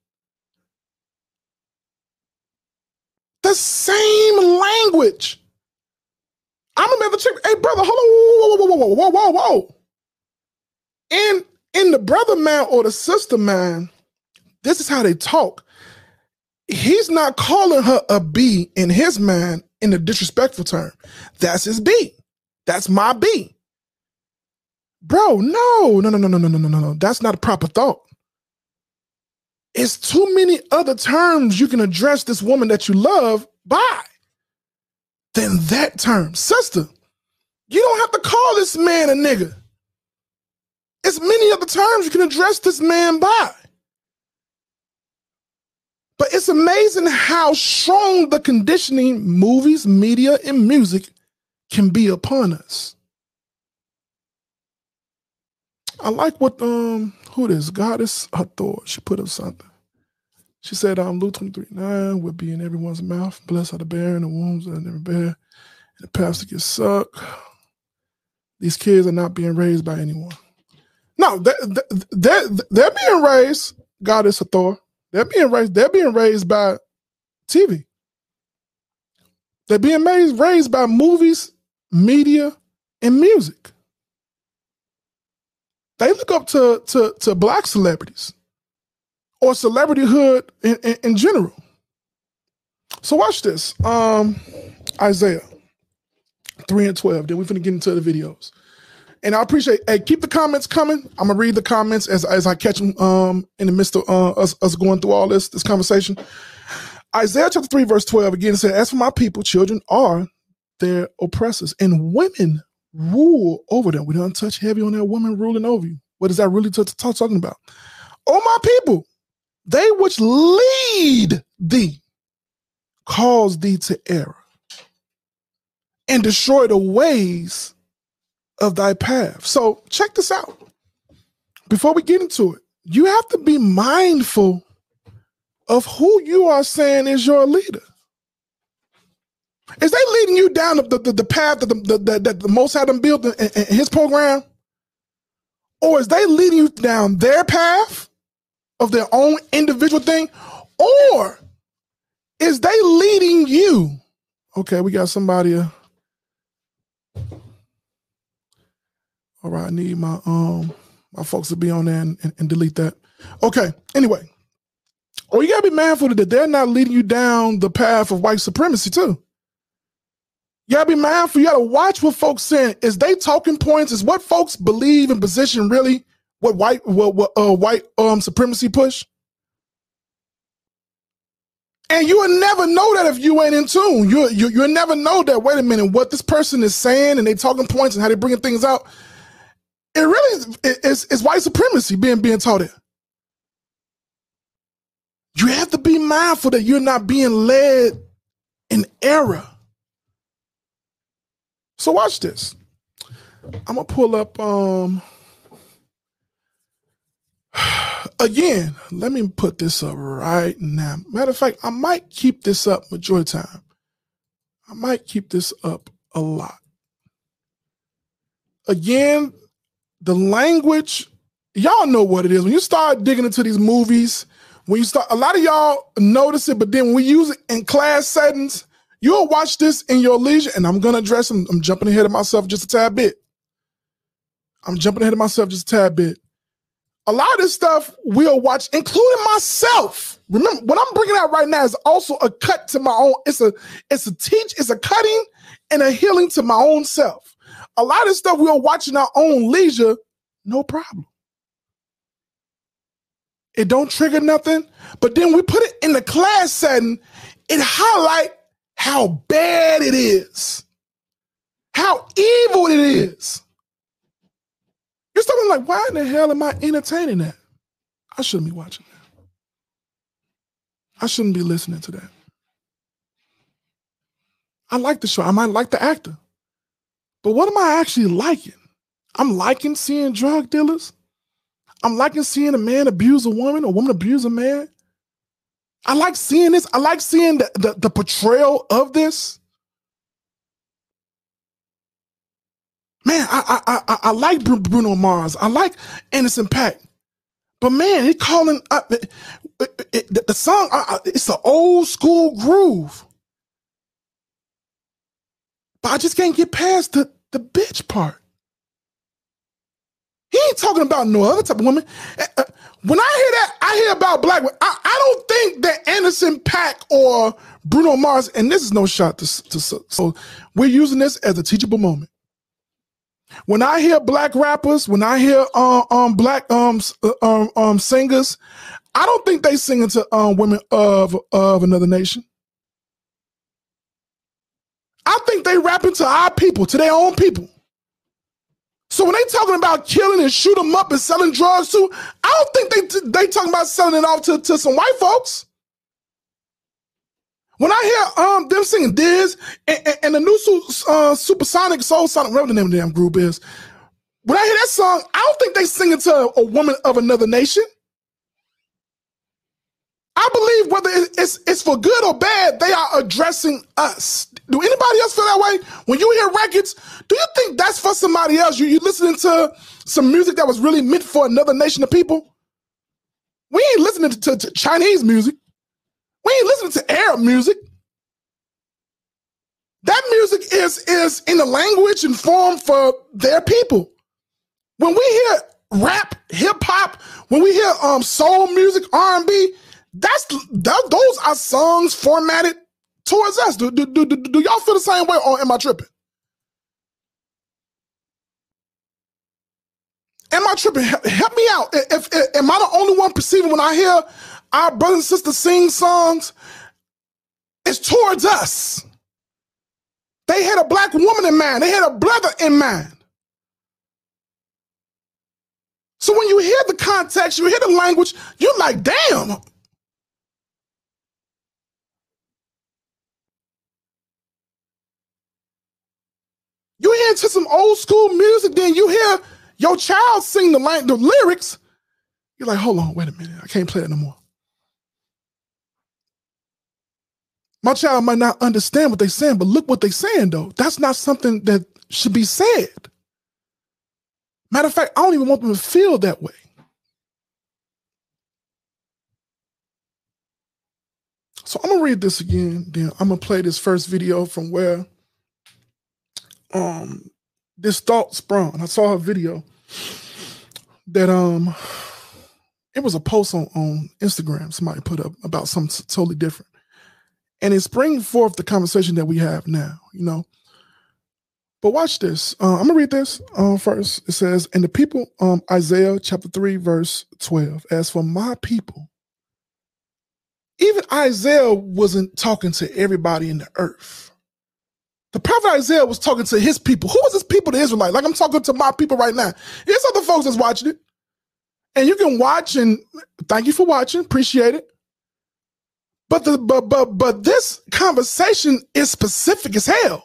The same language. I'm a the chick. Hey, brother, hold on. Whoa, whoa, whoa, whoa, whoa, whoa, whoa. In in the brother man or the sister man, this is how they talk. He's not calling her a B in his man in a disrespectful term. That's his B. That's my B. Bro, no, no, no, no, no, no, no, no, no. That's not a proper thought. It's too many other terms you can address this woman that you love by than that term. Sister, you don't have to call this man a nigga. It's many other terms you can address this man by. But it's amazing how strong the conditioning movies, media, and music can be upon us. I like what um who this goddess Hathor. She put up something. She said, um, Luke 23, 9 will be in everyone's mouth. Blessed are the bear the wombs that never bear. And the pastor gets sucked. These kids are not being raised by anyone. No, they're, they're, they're being raised, goddess Hathor. They're being raised, they're being raised by TV. They're being raised, raised by movies, media, and music. They look up to, to, to black celebrities or celebrityhood in, in, in general. So watch this. Um, Isaiah 3 and 12. Then we're to get into the videos. And I appreciate, hey, keep the comments coming. I'm gonna read the comments as, as I catch them um, in the midst of uh, us, us going through all this this conversation. Isaiah chapter 3, verse 12 again said, As for my people, children are their oppressors, and women rule over them. We don't touch heavy on that woman ruling over you. What is that really t- t- talking about? Oh, my people, they which lead thee cause thee to error and destroy the ways of thy path. So check this out. Before we get into it, you have to be mindful of who you are saying is your leader. Is they leading you down the, the, the path that the, the, that the Most High them built in, in, his program? Or is they leading you down their path of their own individual thing? Or is they leading you? Okay, we got somebody. Uh, all right, I need my um my folks to be on there and, and, and delete that. Okay. Anyway, Or you gotta be mindful that they're not leading you down the path of white supremacy too. You gotta be mindful. You gotta watch what folks saying. Is they talking points? Is what folks believe in position really what white what, what uh, white um supremacy push? And you will never know that if you ain't in tune. You you you'll never know that. Wait a minute, what this person is saying and they talking points and how they bringing things out. It really is, is white supremacy being being taught it. You have to be mindful that you're not being led in error. So watch this. I'm gonna pull up um again, let me put this up right now. Matter of fact, I might keep this up majority time. I might keep this up a lot. Again, the language, y'all know what it is. When you start digging into these movies, when you start, a lot of y'all notice it, but then when we use it in class settings, you'll watch this in your leisure, and I'm gonna address them. I'm jumping ahead of myself just a tad bit. I'm jumping ahead of myself just a tad bit a lot of this stuff we'll watch, including myself. Remember, what I'm bringing out right now is also a cut to my own. It's a, it's a teach, it's a cutting and a healing to my own self. A lot of stuff we'll watch in our own leisure, no problem. It don't trigger nothing, but then we put it in the class setting. It highlight how bad it is, how evil it is. You're something like, why in the hell am I entertaining that? I shouldn't be watching that. I shouldn't be listening to that. I like the show. I might like the actor. But what am I actually liking? I'm liking seeing drug dealers. I'm liking seeing a man abuse a woman, a woman abuse a man. I like seeing this. I like seeing the, the, the portrayal of this. Man, I, I I I like Bruno Mars. I like Anderson .Paak. But man, he calling up it, it, it, the song. It's an old school groove. But I just can't get past the the bitch part. He ain't talking about no other type of woman. Uh, uh, when I hear that, I hear about black women. I, I don't think that Anderson .Paak or Bruno Mars, and this is no shot to, to so we're using this as a teachable moment. When I hear black rappers, when I hear um, um black um, um um singers, I don't think they singing to um women of of another nation. I think they rapping to our people, to their own people. So when they talking about killing and shoot them up and selling drugs too, I don't think they they talking about selling it off to, to some white folks. When I hear um them singing Diz and, and, and the new uh, Supersonic Soul Sonic, whatever the name of the damn group is, when I hear that song, I don't think they singing to a woman of another nation. I believe whether it's it's for good or bad, they are addressing us. Do anybody else feel that way? When you hear records, do you think that's for somebody else? You you listening to some music that was really meant for another nation of people? We ain't listening to, to Chinese music. We ain't listening to Arab music. That music is is in a language and form for their people. When we hear rap, hip hop, when we hear um soul music, R and B, that's that, those are songs formatted towards us. Do, do, do, do, y'all feel the same way, or am I tripping? Am I tripping? Help me out. If, if, am I the only one perceiving when I hear our brothers and sisters sing songs? It's towards us. They had a black woman in mind. They had a brother in mind. So when you hear the context, you hear the language, you're like, damn. You hear to some old school music, then you hear your child sing the, the lyrics. You're like, hold on, wait a minute. I can't play it no more. My child might not understand what they're saying, but look what they're saying, though. That's not something that should be said. Matter of fact, I don't even want them to feel that way. So I'm gonna read this again. Then I'm gonna play this first video from where um this thought sprung. I saw a video that um it was a post on, on Instagram somebody put up about something totally different and it's bringing forth the conversation that we have now, you know. But watch this. Uh, I'm gonna read this uh, first. It says, "And the people, um, Isaiah chapter three, verse twelve. As for my people, even Isaiah wasn't talking to everybody in the earth. The prophet Isaiah was talking to his people. Who was his people? The Israelite. Like I'm talking to my people right now. There's other folks that's watching it, and you can watch. And thank you for watching. Appreciate it. But the but but but this conversation is specific as hell.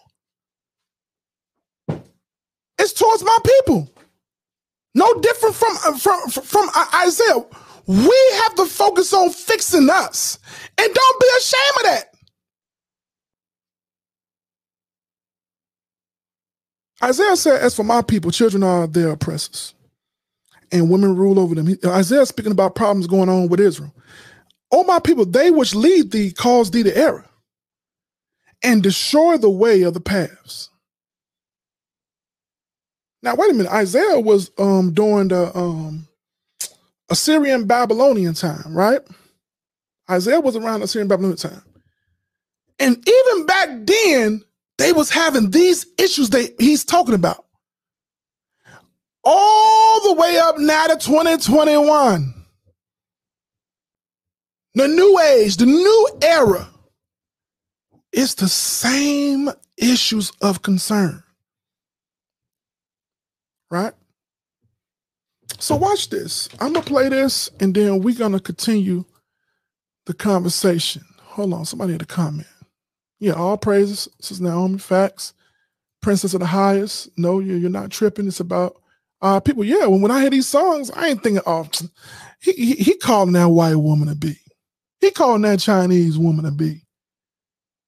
It's towards my people. No different from uh, from from Isaiah. We have to focus on fixing us, and don't be ashamed of that. Isaiah said, "As for my people, children are their oppressors, and women rule over them." He, Isaiah speaking about problems going on with Israel. O my people, they which lead thee cause thee to error and destroy the way of the paths. Now, wait a minute. Isaiah was um, during the um, Assyrian Babylonian time, right? Isaiah was around Assyrian Babylonian time. And even back then, they was having these issues that he's talking about. All the way up now to 2021. The new age, the new era, it's the same issues of concern. Right? So watch this. I'm gonna play this and then we're gonna continue the conversation. Hold on, somebody had a comment. Yeah, all praises. This is Naomi Facts, Princess of the Highest. No, you're, you're not tripping. It's about uh, people. Yeah, when, when I hear these songs, I ain't thinking, oh, he, he, he calling that white woman a. He calling that Chinese woman a.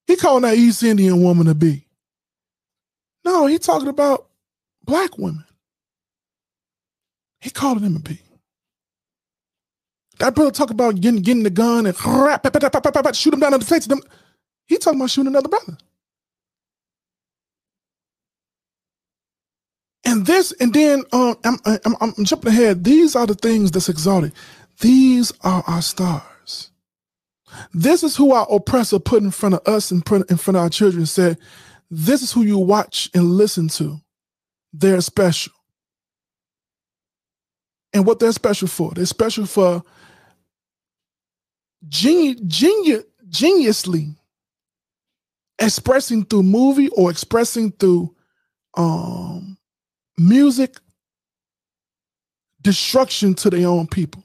He calling that East Indian woman a. No, he talking about black women. He calling him a B. That brother talk about getting, getting the gun and shoot him down in the face. He talking about shooting another brother. And this, and then um, I'm, I'm, I'm jumping ahead. These are the things that's exalted. These are our stars. This is who our oppressor put in front of us and put in front of our children said, This is who you watch and listen to. They're special. And what they're special for? They're special for genius, genius, geniusly expressing through movie or expressing through um, music destruction to their own people.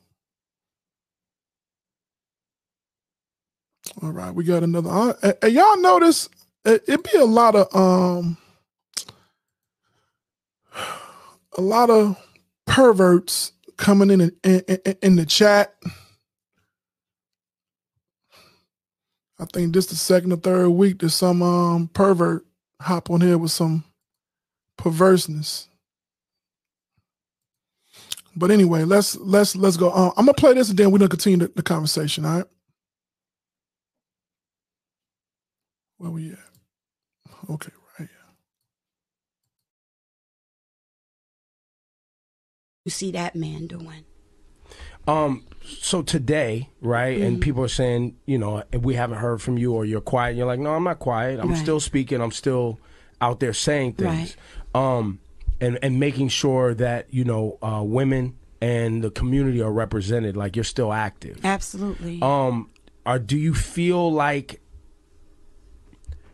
All right, we got another. Uh, uh, y'all notice it, it be a lot of um, a lot of perverts coming in in, in, in the chat. I think this the second or third week that some um pervert hop on here with some perverseness. But anyway, let's let's let's go on. I'm gonna play this and then we're gonna continue the, the conversation. All right. Where we at? Okay, right. You see that man doing? Um. So today, right, mm-hmm. and people are saying, you know, we haven't heard from you, or you're quiet. You're like, no, I'm not quiet. I'm right. still speaking. I'm still out there saying things. Right. Um. And and making sure that you know uh, women and the community are represented. Like you're still active. Absolutely. Um. Are do you feel like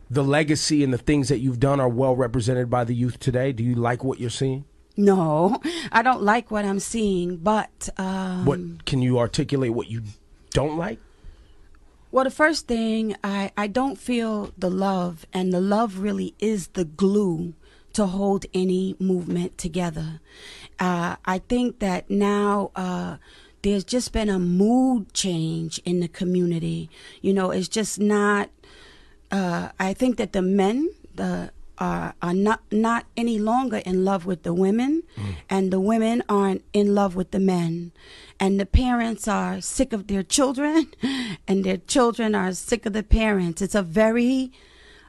the legacy and the things that you've done are well represented by the youth today? Do you like what you're seeing? No, I don't like what I'm seeing, but. Um, what can you articulate what you don't like? Well, the first thing, I, I don't feel the love, and the love really is the glue to hold any movement together. Uh, I think that now uh, there's just been a mood change in the community. You know, it's just not uh, I think that the men the are, are not not any longer in love with the women, mm. and the women aren't in love with the men, and the parents are sick of their children, and their children are sick of the parents. It's a very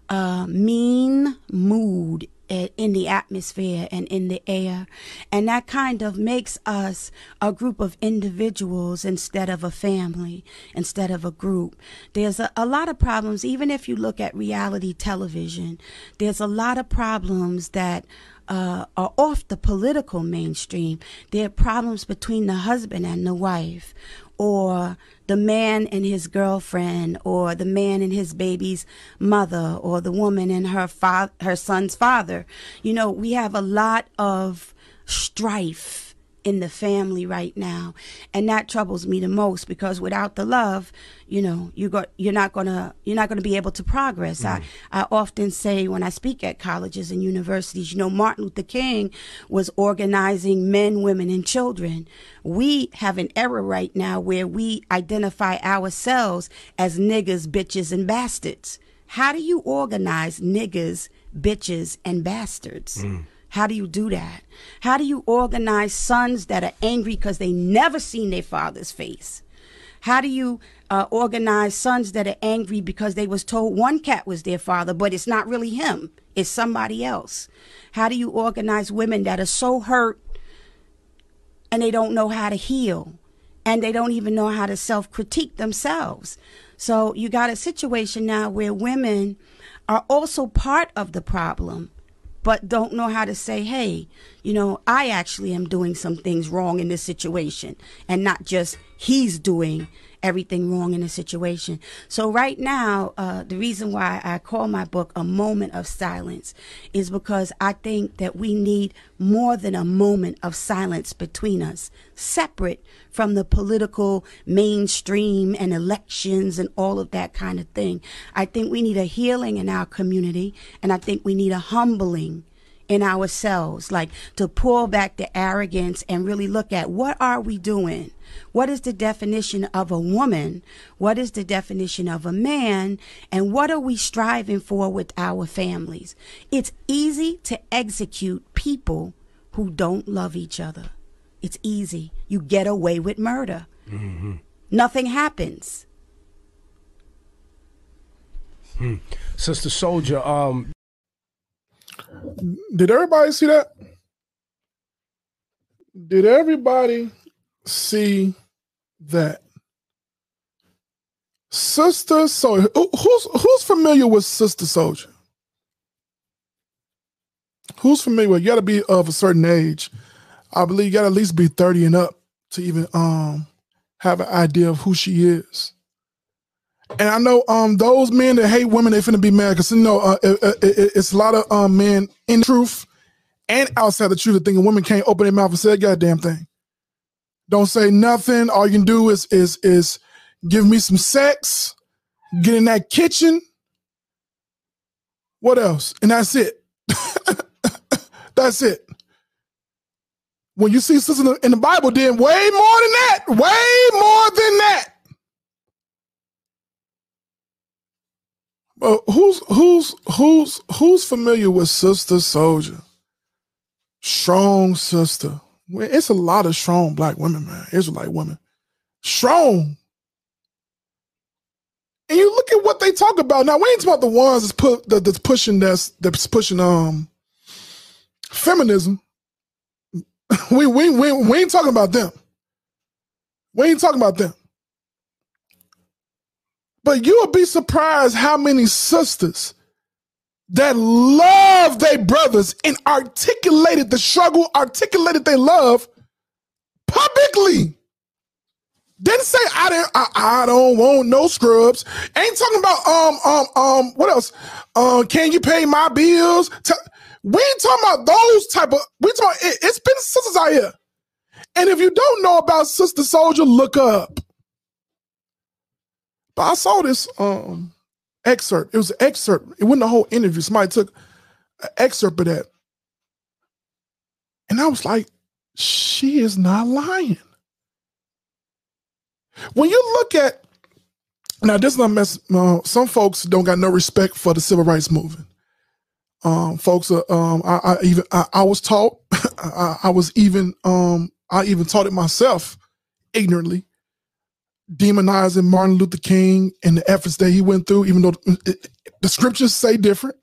uh, mean mood in the atmosphere and in the air. And that kind of makes us a group of individuals instead of a family, instead of a group. There's a, a lot of problems, even if you look at reality television, there's a lot of problems that uh, are off the political mainstream. There are problems between the husband and the wife, or the man and his girlfriend or the man and his baby's mother or the woman and her father her son's father. You know we have a lot of strife in the family right now. And that troubles me the most because without the love you know you got you're not gonna you're not gonna be able to progress. Mm. i i often say when i speak at colleges and universities you know martin luther king was organizing men women and children. We have an era right now where we identify ourselves as niggas bitches and bastards. How do you organize niggas bitches and bastards? Mm. How do you do that? How do you organize sons that are angry because they never seen their father's face? How do you uh, organize sons that are angry because they was told one cat was their father, but it's not really him, it's somebody else? How do you organize women that are so hurt and they don't know how to heal and they don't even know how to self critique themselves? So you got a situation now where women are also part of the problem but don't know how to say, hey, you know, I actually am doing some things wrong in this situation and not just he's doing everything wrong in a situation. So right now, uh, the reason why I call my book a moment of silence is because I think that we need more than a moment of silence between us, separate from the political mainstream and elections and all of that kind of thing. I think we need a healing in our community, and I think we need a humbling in ourselves, like to pull back the arrogance and really look at what are we doing? What is the definition of a woman? What is the definition of a man? And what are we striving for with our families? It's easy to execute people who don't love each other. It's easy. You get away with murder. Mm-hmm. Nothing happens. Hmm. Sister Souljah, um, did everybody see that? Did everybody see that? Sister Souljah. Who's who's familiar with Sister Souljah? Who's familiar with? You got to be of a certain age. I believe you got to at least be thirty and up to even um have an idea of who she is. And I know um those men that hate women, they finna be mad because you know uh, it, it, it's a lot of um men in truth and outside the truth that thinking women can't open their mouth and say a goddamn thing. Don't say nothing. All you can do is is is give me some sex, get in that kitchen. What else? And that's it. that's it. When you see sisters in the Bible, then way more than that. Way more than that. Uh, who's who's who's who's familiar with Sister Souljah? Strong sister. It's a lot of strong black women, man. Israelite women. Strong. And you look at what they talk about. Now, we ain't talking about the ones that's put that's pushing that's that's pushing um feminism. we, we, we, we ain't talking about them. We ain't talking about them. But you will be surprised how many sisters that love their brothers and articulated the struggle, articulated their love publicly. Didn't say I didn't. I, I, don't want no scrubs. Ain't talking about um um um. What else? Uh, can you pay my bills? we ain't talking about those type of. We talking. It, it's been sisters out here, and if you don't know about Sister Souljah, look up. But I saw this um excerpt. It was an excerpt. It wasn't a whole interview. Somebody took an excerpt of that. And I was like, she is not lying. When you look at now, this is not mess. Uh, some folks don't got no respect for the civil rights movement. Um, folks, uh, um, I, I even I, I was taught, I, I, was even um, I even taught it myself ignorantly demonizing Martin Luther King and the efforts that he went through, even though uh, uh, the scriptures say different.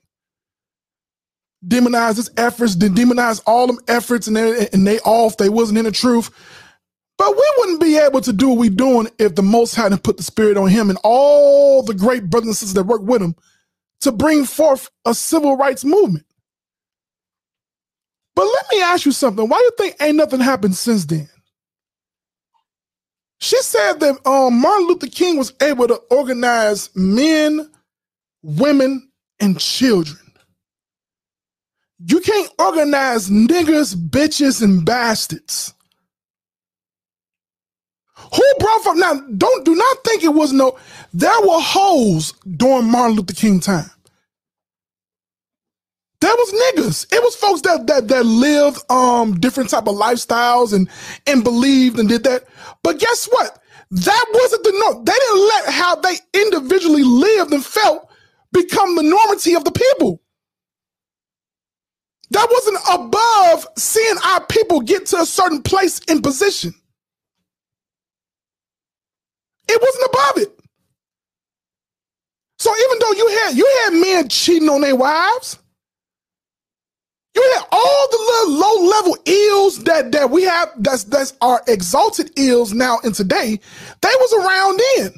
Demonize his efforts, then demonize all them efforts, and they, and they off. They wasn't in the truth. But we wouldn't be able to do what we're doing if the Most hadn't put the Spirit on him and all the great brothers and sisters that work with him to bring forth a civil rights movement. But let me ask you something. Why do you think ain't nothing happened since then? She said that um, Martin Luther King was able to organize men, women, and children. You can't organize niggers, bitches, and bastards. Who brought from now? Don't do not think it was no. There were hoes during Martin Luther King time. There was niggas. It was folks that that that lived um different type of lifestyles and and believed and did that. But guess what? That wasn't the norm. They didn't let how they individually lived and felt become the normity of the people. That wasn't above seeing our people get to a certain place in position. It wasn't above it. So even though you had you had men cheating on their wives, you had all the little low level ills that that we have that's that's our exalted ills now and today. They was around then.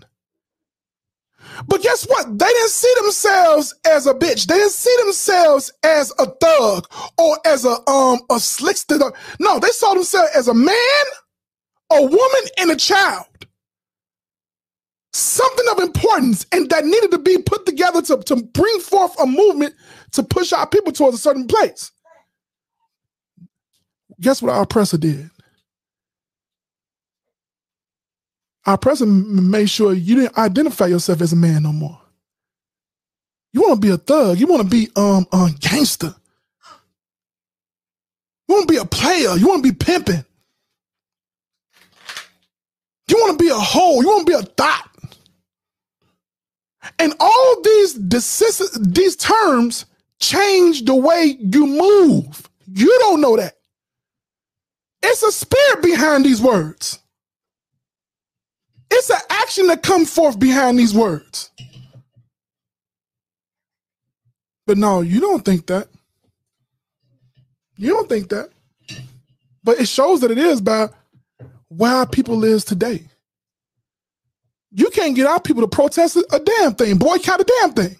But guess what? They didn't see themselves as a bitch. They didn't see themselves as a thug or as a um a slickster. No, they saw themselves as a man, a woman, and a child. something of importance and that needed to be put together to, to bring forth a movement to push our people towards a certain place. Guess what our oppressor did? Our oppressor made sure you didn't identify yourself as a man no more. You want to be a thug. You want to be um a gangster. You want to be a player. You want to be pimping. You want to be a hoe. You want to be a thought. And all these these terms change the way you move. You don't know that. It's a spirit behind these words. It's an action that comes forth behind these words. But no, you don't think that. You don't think that. But it shows that it is by where people is today. You can't get our people to protest a damn thing, boycott a damn thing.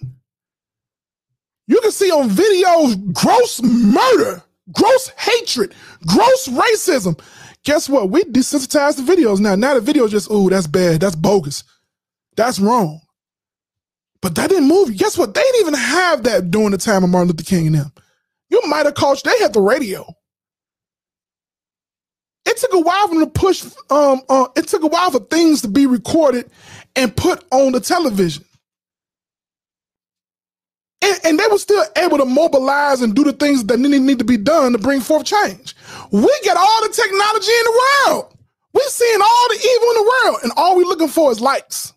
You can see on videos gross murder, gross hatred, gross racism. Guess what? We desensitized the videos now. Now the video is just, ooh, that's bad. That's bogus. That's wrong. But that didn't move. Guess what? They didn't even have that during the time of Martin Luther King and them. You might have caught, they had the radio. It took a while for them to push, um, uh, it took a while for things to be recorded and put on the television. And, and, they were still able to mobilize and do the things that need, need to be done to bring forth change. We get all the technology in the world. We're seeing all the evil in the world, and all we're looking for is likes.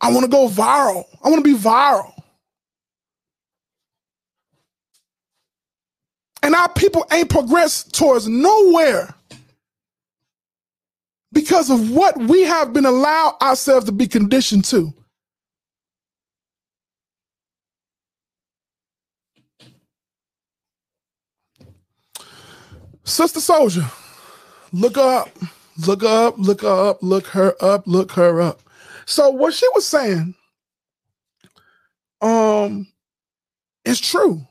I want to go viral. I want to be viral. And our people ain't progressed towards nowhere because of what we have been allowed ourselves to be conditioned to. Sister Souljah, look up, look up, look up, look her up, look her up. So what she was saying, um, is true.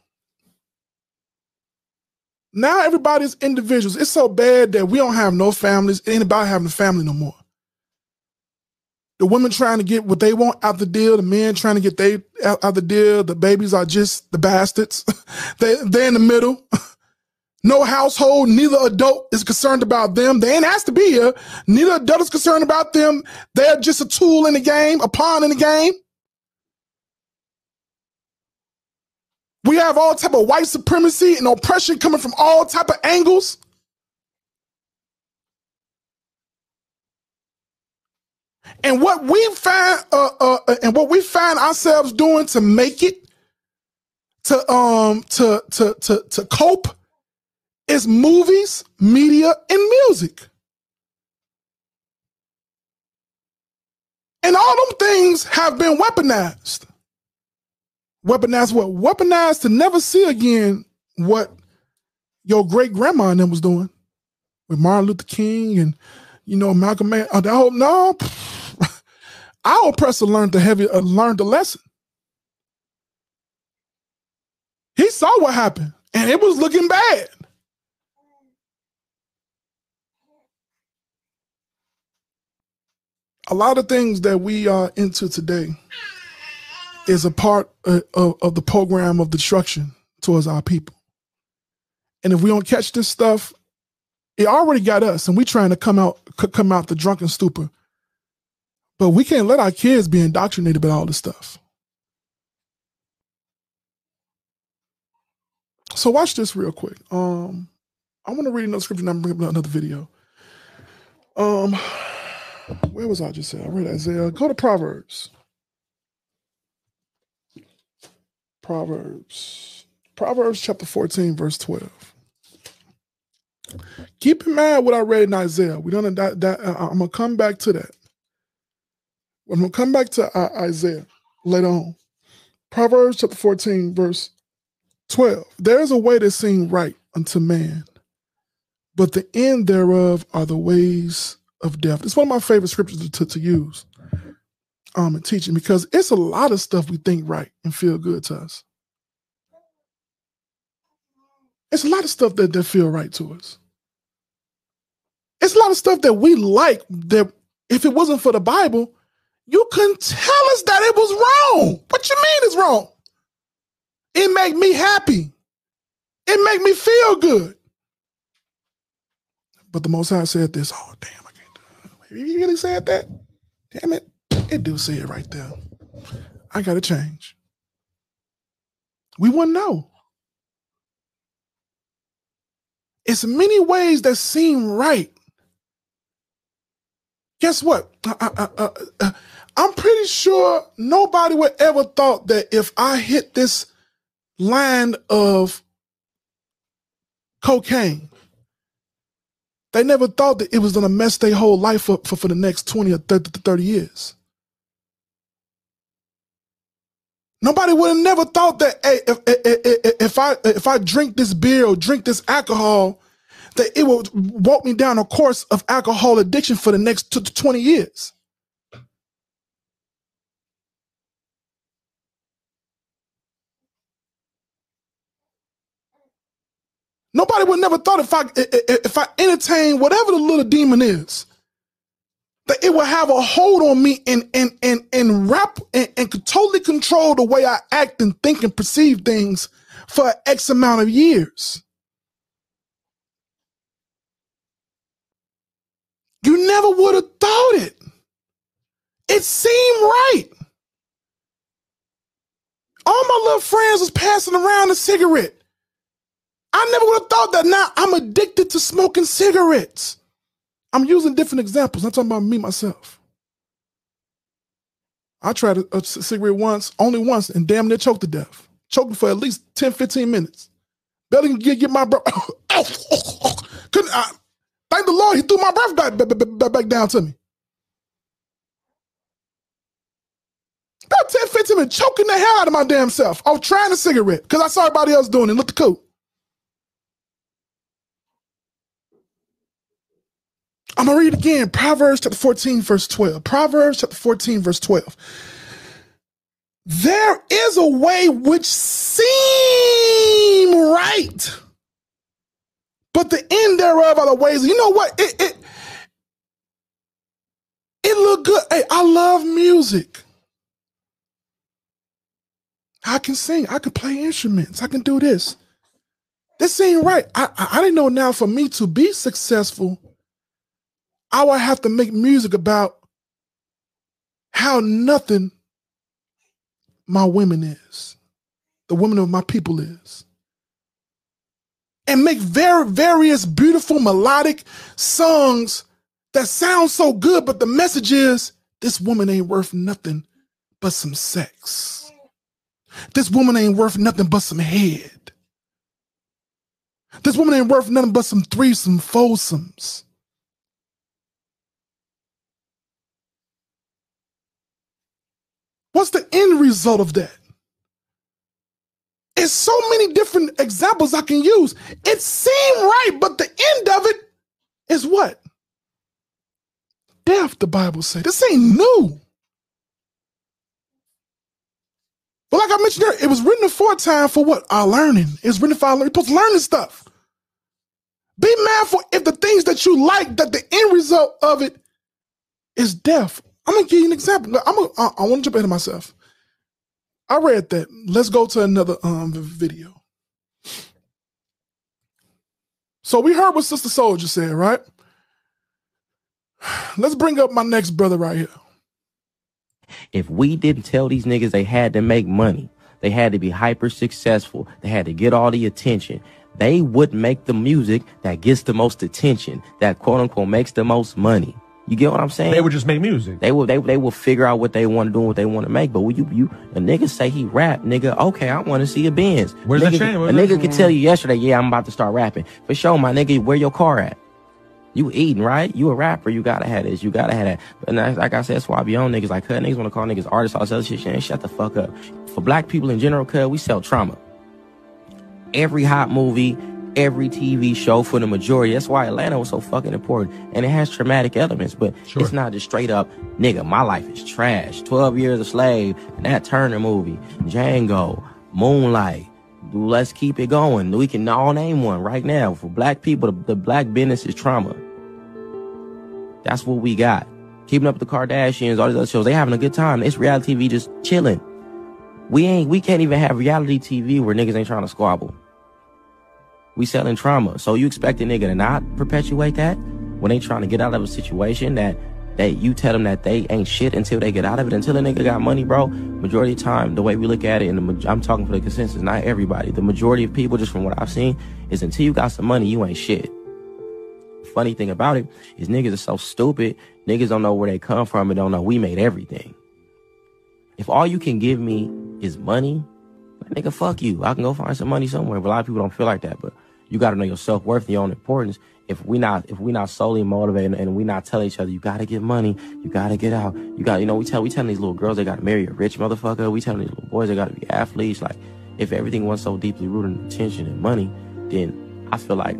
Now everybody's individuals. It's so bad that we don't have no families. It ain't about having a family no more. The women trying to get what they want out the deal, the men trying to get they out, out the deal. The babies are just the bastards. they they're in the middle. No household, neither adult is concerned about them. They ain't asked to be here. Neither adult is concerned about them. They're just a tool in the game, a pawn in the game. We have all type of white supremacy and oppression coming from all type of angles. And what we find, uh, uh, uh and what we find ourselves doing to make it, to um, to to to to cope, is movies, media, and music. And all them things have been weaponized. Weaponized what? Weaponized to never see again what your great grandma and them was doing with Martin Luther King and you know Malcolm X. That whole, no, our oppressor learned the heavy uh, learned the lesson. He saw what happened, and it was looking bad. A lot of things that we are into today is a part of, of, of, the program of destruction towards our people. And if we don't catch this stuff, it already got us, and we trying to come out come out the drunken stupor. But we can't let our kids be indoctrinated by all this stuff. So watch this real quick. Um, I want to read another scripture I'm bringing up another video. Um, where was I just at? I read Isaiah. Go to Proverbs. Proverbs. Proverbs chapter 14, verse 12. Keep in mind what I read in Isaiah. We don't that, that uh, I'm gonna come back to that. I'm gonna come back to uh, Isaiah later on. Proverbs chapter 14, verse 12. There is a way that seems right unto man, but the end thereof are the ways of death. It's one of my favorite scriptures to, to, to use um, in teaching because it's a lot of stuff we think right and feel good to us. It's a lot of stuff that, that feel right to us. It's a lot of stuff that we like that if it wasn't for the Bible, you couldn't tell us that it was wrong. What you mean it's wrong? It make me happy. It make me feel good. But the Most High said this. Oh, damn, You really said that? Damn it. It do say it right there. I got to change. We wouldn't know. It's many ways that seem right. Guess what? I, I, I, I'm pretty sure nobody would ever thought that if I hit this line of cocaine, they never thought that it was to mess their whole life up for, for the next 20 or 30, 30 years. Nobody would have never thought that hey, if, if, if, I if I drink this beer or drink this alcohol, that it will walk me down a course of alcohol addiction for the next 20 years. Nobody would never thought if I if I entertain whatever the little demon is, that it would have a hold on me and and and and wrap and, and could totally control the way I act and think and perceive things for X amount of years. You never would have thought it. It seemed right. All my little friends was passing around a cigarette. I never would have thought that now I'm addicted to smoking cigarettes. I'm using different examples. I'm talking about me myself. I tried a, a cigarette once, only once, and damn near choked to death. Choking for at least 10, 15 minutes. Barely can get, get my breath. Couldn't I? Thank the Lord, he threw my breath back, back, back down to me. About 10, 15 minutes, choking the hell out of my damn self. I was trying a cigarette because I saw everybody else doing it. Looked cool. I'm gonna read again. Proverbs chapter 14, verse 12. Proverbs chapter 14, verse 12. There is a way which seem right, but the end thereof are the ways. You know what? It it it look good. Hey, I love music. I can sing. I can play instruments. I can do this. This ain't right. I, I, I didn't know now for me to be successful I would have to make music about how nothing my women is, the women of my people is. And make very various beautiful melodic songs that sound so good, but the message is this woman ain't worth nothing but some sex. This woman ain't worth nothing but some head. This woman ain't worth nothing but some threesome foursomes. What's the end result of that? It's so many different examples I can use. It seemed right, but the end of it is what? Death, the Bible says. This ain't new. But like I mentioned earlier, it was written aforetime for what? Our learning. It's written for our learning. You're supposed to learn this stuff. Be mindful if the things that you like, that the end result of it is death I'm gonna give you an example. I'm a, I, I want to jump ahead of myself. I read that. Let's go to another um video. So we heard what Sister Souljah said, right? Let's bring up my next brother right here. If we didn't tell these niggas they had to make money, they had to be hyper successful, they had to get all the attention, they would make the music that gets the most attention, that quote unquote makes the most money. You get what I'm saying? They would just make music. They will they they will figure out what they want to do and what they want to make. But when you you a nigga say he rap, nigga, okay, I want to see a Benz. Where's nigga, the chain? a nigga could tell you yesterday, yeah, I'm about to start rapping. For sure, my nigga, where your car at? You eating, right? You a rapper, you gotta have this, you gotta have that. But like I said, that's why I be on niggas like cut niggas wanna call niggas artists, all this other shit, shit, shut the fuck up. For black people in general, cut, we sell trauma. Every hot movie, every TV show for the majority. That's why Atlanta was so fucking important. And it has traumatic elements, but sure. it's not just straight up, nigga, my life is trash. 12 Years a Slave, Nat Turner movie, Django, Moonlight. Let's keep it going. We can all name one right now. For black people, the, the black business is trauma. That's what we got. Keeping up with the Kardashians, all these other shows, they having a good time. It's reality TV just chilling. We ain't, we can't even have reality TV where niggas ain't trying to squabble. We selling trauma. So you expect a nigga to not perpetuate that when they trying to get out of a situation that that you tell them that they ain't shit until they get out of it. Until a nigga got money, bro. Majority of time, the way we look at it, and the, I'm talking for the consensus, not everybody. The majority of people, just from what I've seen, is until you got some money, you ain't shit. Funny thing about it is niggas are so stupid. Niggas don't know where they come from and don't know we made everything. If all you can give me is money, nigga, fuck you. I can go find some money somewhere. But a lot of people don't feel like that. But you got to know your self worth, your own importance. If we not if we not solely motivated and we not tell each other, you got to get money, you got to get out, you got you know we tell we telling these little girls they got to marry a rich motherfucker. We telling these little boys they got to be athletes. Like if everything was so deeply rooted in attention and money, then I feel like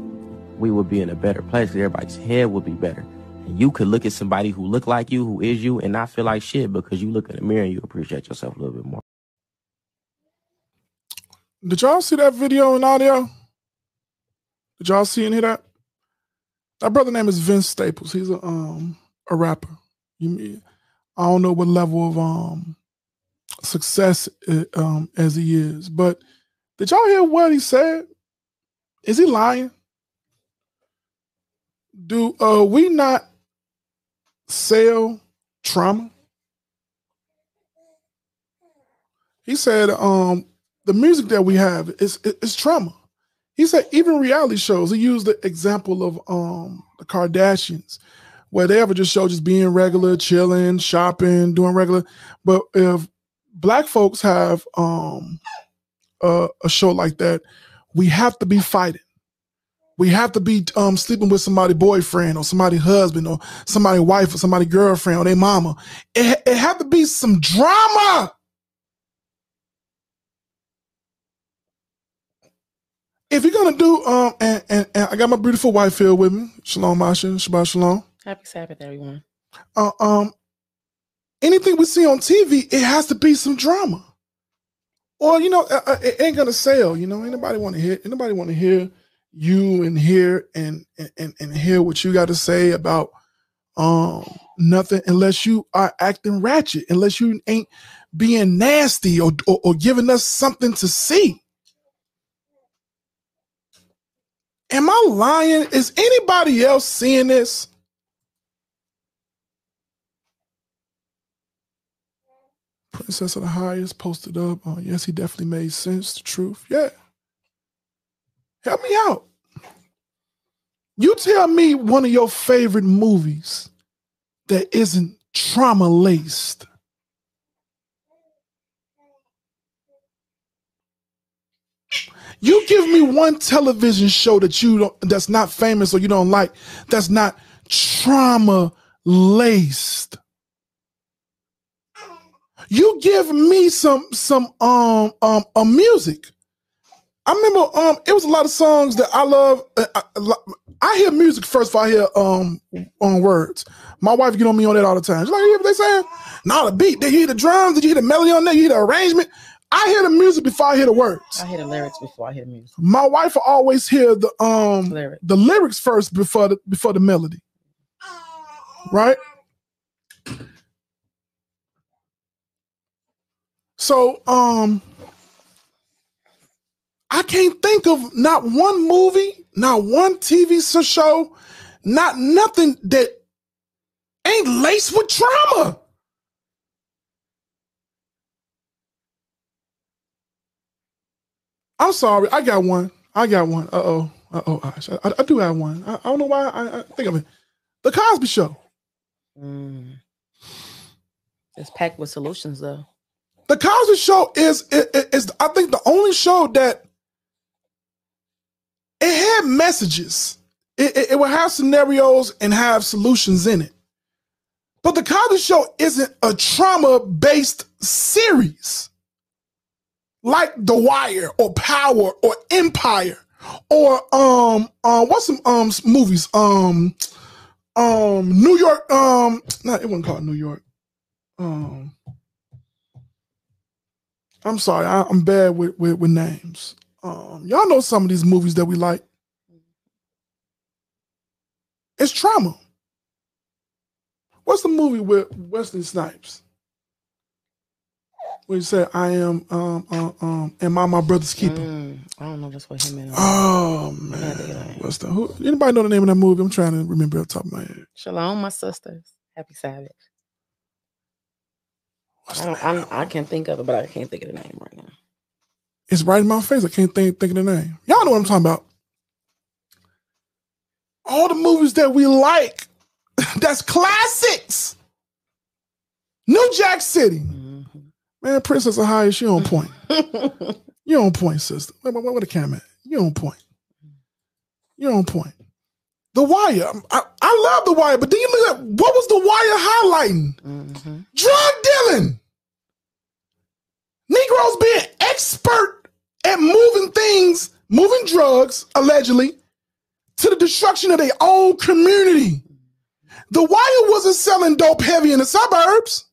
we would be in a better place. Everybody's head would be better. And you could look at somebody who look like you, who is you, and not feel like shit because you look in the mirror and you appreciate yourself a little bit more. Did y'all see that video and audio? Did y'all see any of that? That brother name is Vince Staples. He's a um a rapper. You, I don't know what level of um success um as he is, but did y'all hear what he said? Is he lying? Do uh we not sell trauma? He said um the music that we have is is trauma. He said even reality shows. He used the example of um the Kardashians, where they ever just show just being regular, chilling, shopping, doing regular. But if black folks have um a, a show like that, we have to be fighting. We have to be um, sleeping with somebody boyfriend or somebody husband or somebody wife or somebody girlfriend or their mama. It, it have to be some drama. If you're gonna do um and, and, and, I got my beautiful wife here with me. Shalom Masha, Shabbat Shalom. Happy Sabbath, everyone. Uh, um anything we see on TV, it has to be some drama. Or you know, uh, uh it ain't gonna sell. You know, anybody want to hear? Anybody want to hear you and hear and and and hear what you got to say about um nothing unless you are acting ratchet, unless you ain't being nasty or, or, or giving us something to see. Am I lying? Is anybody else seeing this? Princess of the Highest posted up. Oh, yes, he definitely made sense. The truth. Yeah. Help me out. You tell me one of your favorite movies that isn't trauma laced. You give me one television show that you don't that's not famous or you don't like that's not trauma laced. You give me some some um um a music. I remember um it was a lot of songs that I love. Uh, I, I hear music first if I hear um on words. My wife get on me on that all the time. She's like, you hear what they saying? Nah, the beat. Did you hear the drums? Did you hear the melody on there? You hear the arrangement? I hear the music before I hear the words. I hear the lyrics before I hear the music. My wife will always hear the um Lyric. the lyrics first before the before the melody. Right? So um I can't think of not one movie, not one TV show, not nothing that ain't laced with trauma. I'm sorry. I got one. I got one. Uh oh. Uh oh. I, I, do have one. I, I don't know why I, I, think of it. The Cosby Show. Mm. It's packed with solutions, though. The Cosby Show is, is, is I think the only show that it had messages. It, it, it would have scenarios and have solutions in it. But the Cosby Show isn't a trauma based series like The Wire or Power or Empire or um uh what's some um movies? Um um New York um not it wasn't called New York. Um I'm sorry I, am bad with, with with names. Um y'all know some of these movies that we like. It's trauma. What's the movie with Wesley Snipes? Where he said, "I am, um, um, um am I my brother's keeper?" Mm, I don't know. That's what him meant. Oh man, what's the? Who, anybody know the name of that movie? I'm trying to remember off the top of my head. Shalom, my sisters. Happy Sabbath. I, don't, I, I can't think of it, but I can't think of the name right now. It's right in my face. I can't think think of the name. Y'all know what I'm talking about. All the movies that we like, that's classics. New Jack City. Mm-hmm. Man, Princess of High, she on point. you on point, sister. Where, where, where the camera at? You on point. You on point. The Wire. I, I love The Wire, but then you look at what was The Wire highlighting? Mm-hmm. Drug dealing. Negroes being expert at moving things, moving drugs, allegedly, to the destruction of their own community. The Wire wasn't selling dope heavy in the suburbs.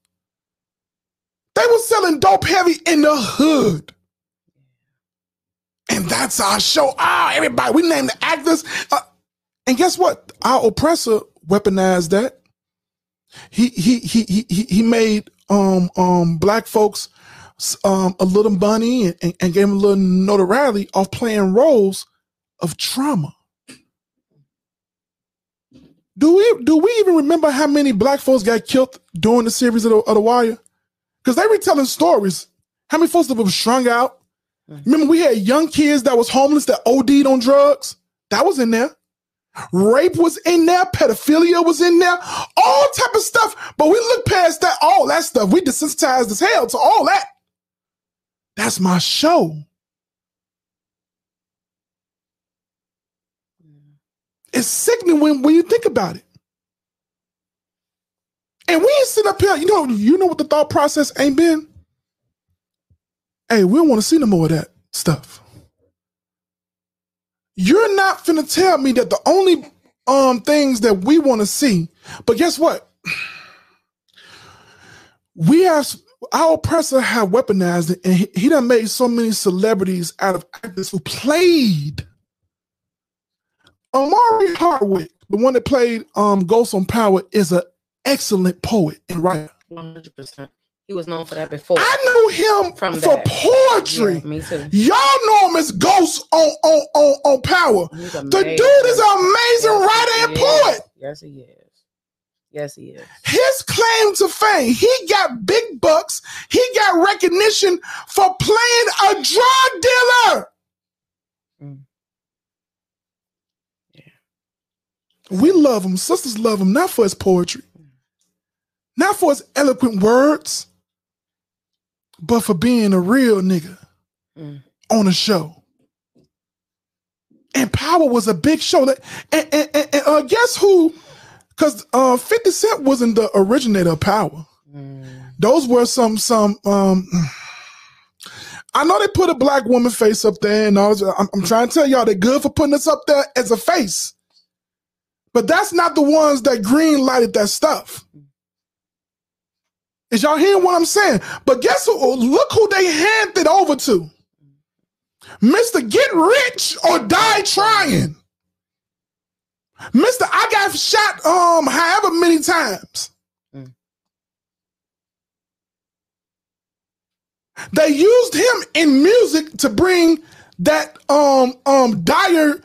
They were selling dope heavy in the hood. And that's our show. Ah, oh, everybody, we named the actors. Uh, and guess what? Our oppressor weaponized that. He he he he he made um um black folks um a little money and, and, and gave him a little notoriety off playing roles of trauma. Do we do we even remember how many black folks got killed during the series of the, of the Wire? Because they were telling stories. How many folks that were strung out? Remember, we had young kids that was homeless that OD'd on drugs. That was in there. Rape was in there. Pedophilia was in there. All type of stuff. But we look past that, all that stuff. We desensitized as hell to all that. That's my show. It's sickening when, when you think about it. And we ain't sit up here, you know, you know what the thought process ain't been? Hey, we don't want to see no more of that stuff. You're not finna tell me that the only um things that we want to see, but guess what? We have our oppressor have weaponized it, and he, he done made so many celebrities out of actors who played. Omari Hardwick, the one that played um Ghost on Power, is an excellent poet and writer. One hundred percent. He was known for that before. I knew him From for that. poetry. Yeah, me too. Y'all know him as Ghost on on on, on Power. The dude is an amazing yes, writer and poet. Yes, he is. Yes, he is. His claim to fame, he got big bucks. He got recognition for playing a drug dealer. Mm. Yeah. We love him. Sisters love him, not for his poetry, not for his eloquent words, but for being a real nigga mm. on a show. And Power was a big show. That, and, and, and, and uh, guess who because uh, 50 Cent wasn't the originator of power. Mm. Those were some some um I know they put a black woman face up there and all I'm, I'm trying to tell y'all they're good for putting us up there as a face. But that's not the ones that green lighted that stuff. Is y'all hearing what I'm saying? But guess who? Look who they handed over to. Mr. Get Rich or Die Trying. Mister, I got shot um however many times. They used him in music to bring that um um dire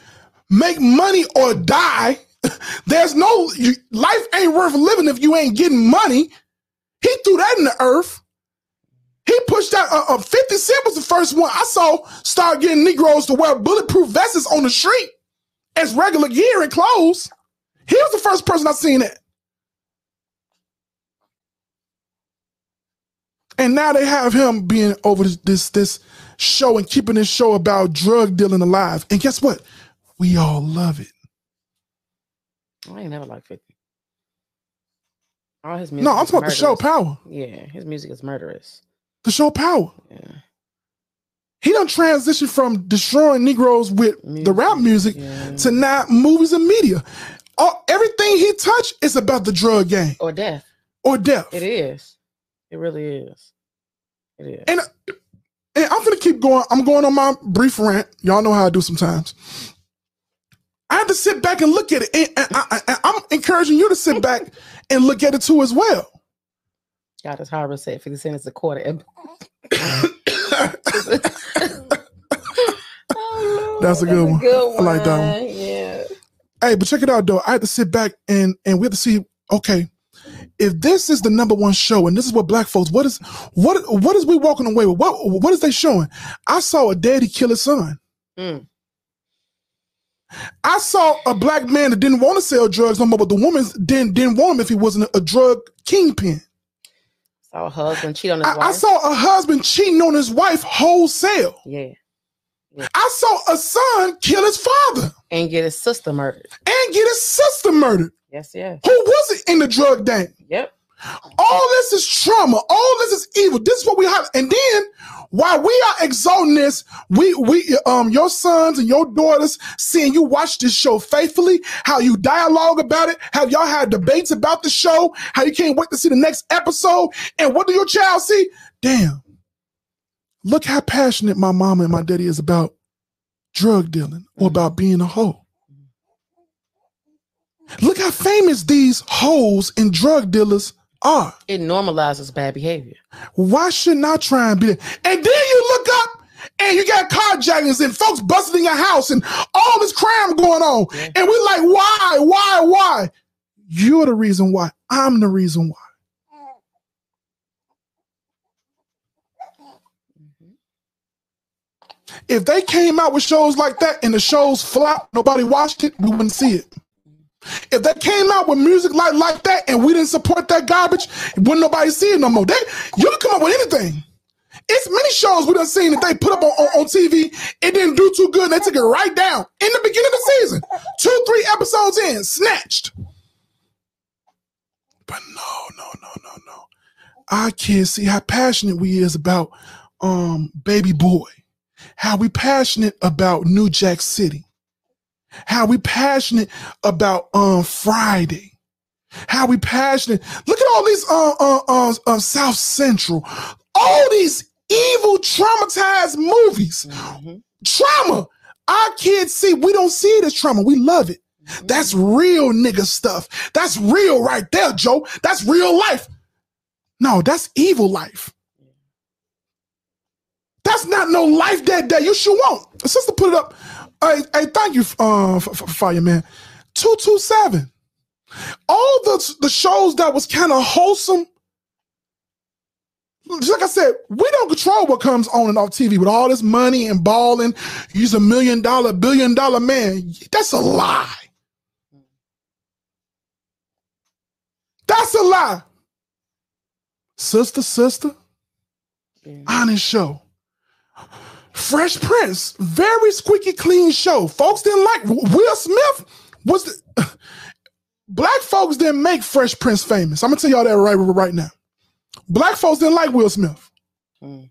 make money or die. There's no you, life ain't worth living if you ain't getting money. He threw that in the earth. He pushed out uh, uh, 50 Cent was the first one I saw start getting Negroes to wear bulletproof vests on the street as regular gear and clothes. He was the first person I seen it. And now they have him being over this, this this show and keeping this show about drug dealing alive. And guess what? We all love it. I ain't never liked 50. All his music. No, I'm talking the show Power. Yeah, his music is murderous. The show Power. Yeah. He don't transition from destroying Negroes with music, the rap music yeah. to now movies and media. All, everything he touched is about the drug game or death. Or death. It is. It really is. It is. And, and I'm gonna keep going. I'm going on my brief rant. Y'all know how I do sometimes. I have to sit back and look at it. And, and I, am encouraging you to sit back and look at it too as well. God, as Harvard said, 50 cents a quarter. oh, that's a good, that's one. A good one. I like that one. Yeah. Hey, but check it out though. I had to sit back and and we have to see. Okay, if this is the number one show and this is what black folks, what is what what is we walking away with? What what is they showing? I saw a daddy kill his son. Mm. I saw a black man that didn't want to sell drugs no more, but the woman didn't didn't want him if he wasn't a, drug kingpin. Saw a husband cheat on his I, wife. I saw a husband cheating on his wife wholesale. Yeah. yeah. I saw a son kill his father. And get his sister murdered. And get his sister murdered. Yes, yes. Who was it in the drug gang? Yep. All this is trauma. All this is evil. This is what we have. And then while we are exalting this, we we um your sons and your daughters seeing you watch this show faithfully, how you dialogue about it, how y'all had debates about the show, how you can't wait to see the next episode. And what do your child see? Damn. Look how passionate my mama and my daddy is about drug dealing or about being a hoe. Look how famous these hoes and drug dealers are. It normalizes bad behavior. Why shouldn't I try and be? And then you look up and you got carjackings and folks busting your house and all this crime going on. Yeah. And we're like, why, why, why? You're the reason why. I'm the reason why. Mm-hmm. If they came out with shows like that and the shows flop, nobody watched it, we wouldn't see it. If they came out with music like like that and we didn't support that garbage, wouldn't nobody see it no more. They you can come up with anything. It's many shows we done seen that they put up on, on, on, TV. It didn't do too good. And They took it right down in the beginning of the season. Two, three episodes in, snatched. But no, no, no, no, no. Our kids see how passionate we is about um baby boy. How we passionate about New Jack City how we passionate about um Friday. How we passionate. Look at all these uh, uh, uh, uh South Central. All these evil traumatized movies. Mm-hmm. Trauma. Our kids see, we don't see it as trauma. We love it. Mm-hmm. That's real nigga stuff. That's real right there, Joe. That's real life. No, that's evil life. That's not no life that, that you should want. Sister put it up. Hey, hey, thank you, for uh, fireman. Two two seven. All the the shows that was kind of wholesome. Like I said, we don't control what comes on and off TV with all this money and balling. He's a million dollar, billion dollar man. That's a lie. That's a lie. Sister, sister, yeah. honest show. Fresh Prince, very squeaky clean show. Folks didn't like Will Smith was the, black folks didn't make Fresh Prince famous. I'm gonna tell y'all that right right now. Black folks didn't like Will Smith. Mm.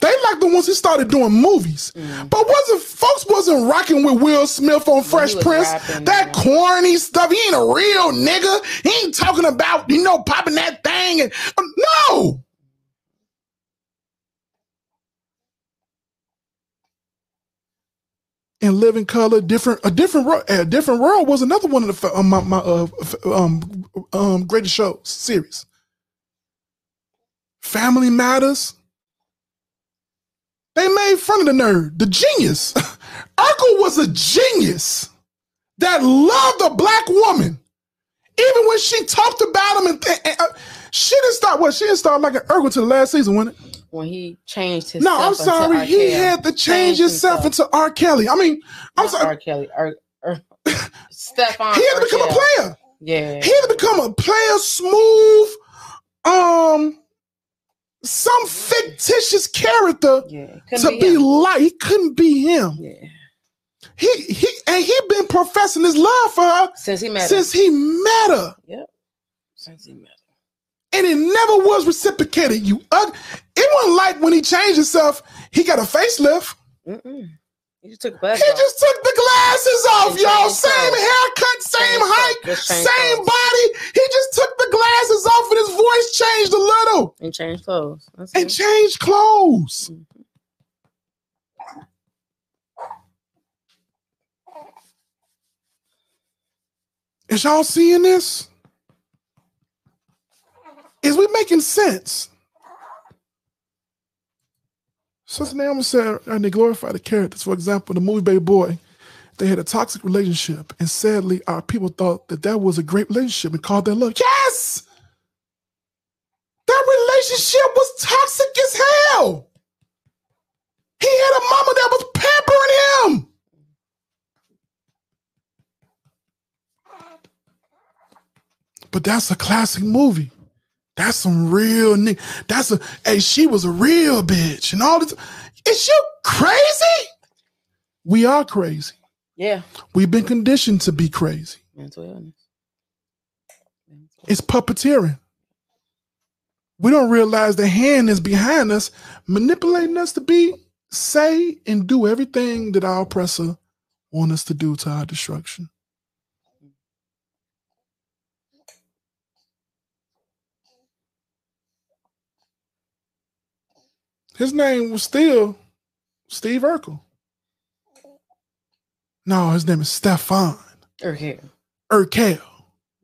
They like the ones who started doing movies. Mm. But wasn't folks wasn't rocking with Will Smith on Fresh Prince? Rapping, that corny stuff. He ain't a real nigga. He ain't talking about, you know, popping that thing and um, no. And Living Color, different a different world, a different world was another one of the um, my, my uh, um um greatest shows series. Family Matters. They made fun of the nerd, the genius. Uncle was a genius that loved a black woman, even when she talked about him and, th- uh, she didn't start. What she didn't start like an Urkel to the last season, wasn't it? When he changed his. No, I'm sorry. He had to change himself, into R. Kelly. I mean, I'm Not sorry. R. Kelly. R. R. Stefan. He had to become a player. Yeah. He had to become a player, smooth, um, some fictitious character yeah, to be, be like. He couldn't be him. Yeah. He he and he been professing his love for her since he met her. since her. he met her. Yep. Since he met her and it never was reciprocated. You, it wasn't like when he changed himself, he got a facelift. Mm-mm. He just took He off. just took the glasses off, y'all. Same haircut, same height, same clothes. body. He just took the glasses off, and his voice changed a little. And changed clothes. That's and it. changed clothes. Mm-hmm. Is y'all seeing this? Is we making sense? Sister Naomi said, and they glorify the characters. For example, the movie Baby Boy, they had a toxic relationship, and sadly, our people thought that that was a great relationship and called that love. Yes, that relationship was toxic as hell. He had a mama that was pampering him. But that's a classic movie. That's some real nigga. That's a hey, she was a real bitch and all this. Is you crazy? We are crazy. Yeah. We've been conditioned to be crazy. Mental illness. It's puppeteering. We don't realize the hand is behind us, manipulating us to be, say, and do everything that our oppressor want us to do to our destruction. His name was still Steve Urkel. No, his name is Stefan Urkel. Urkel.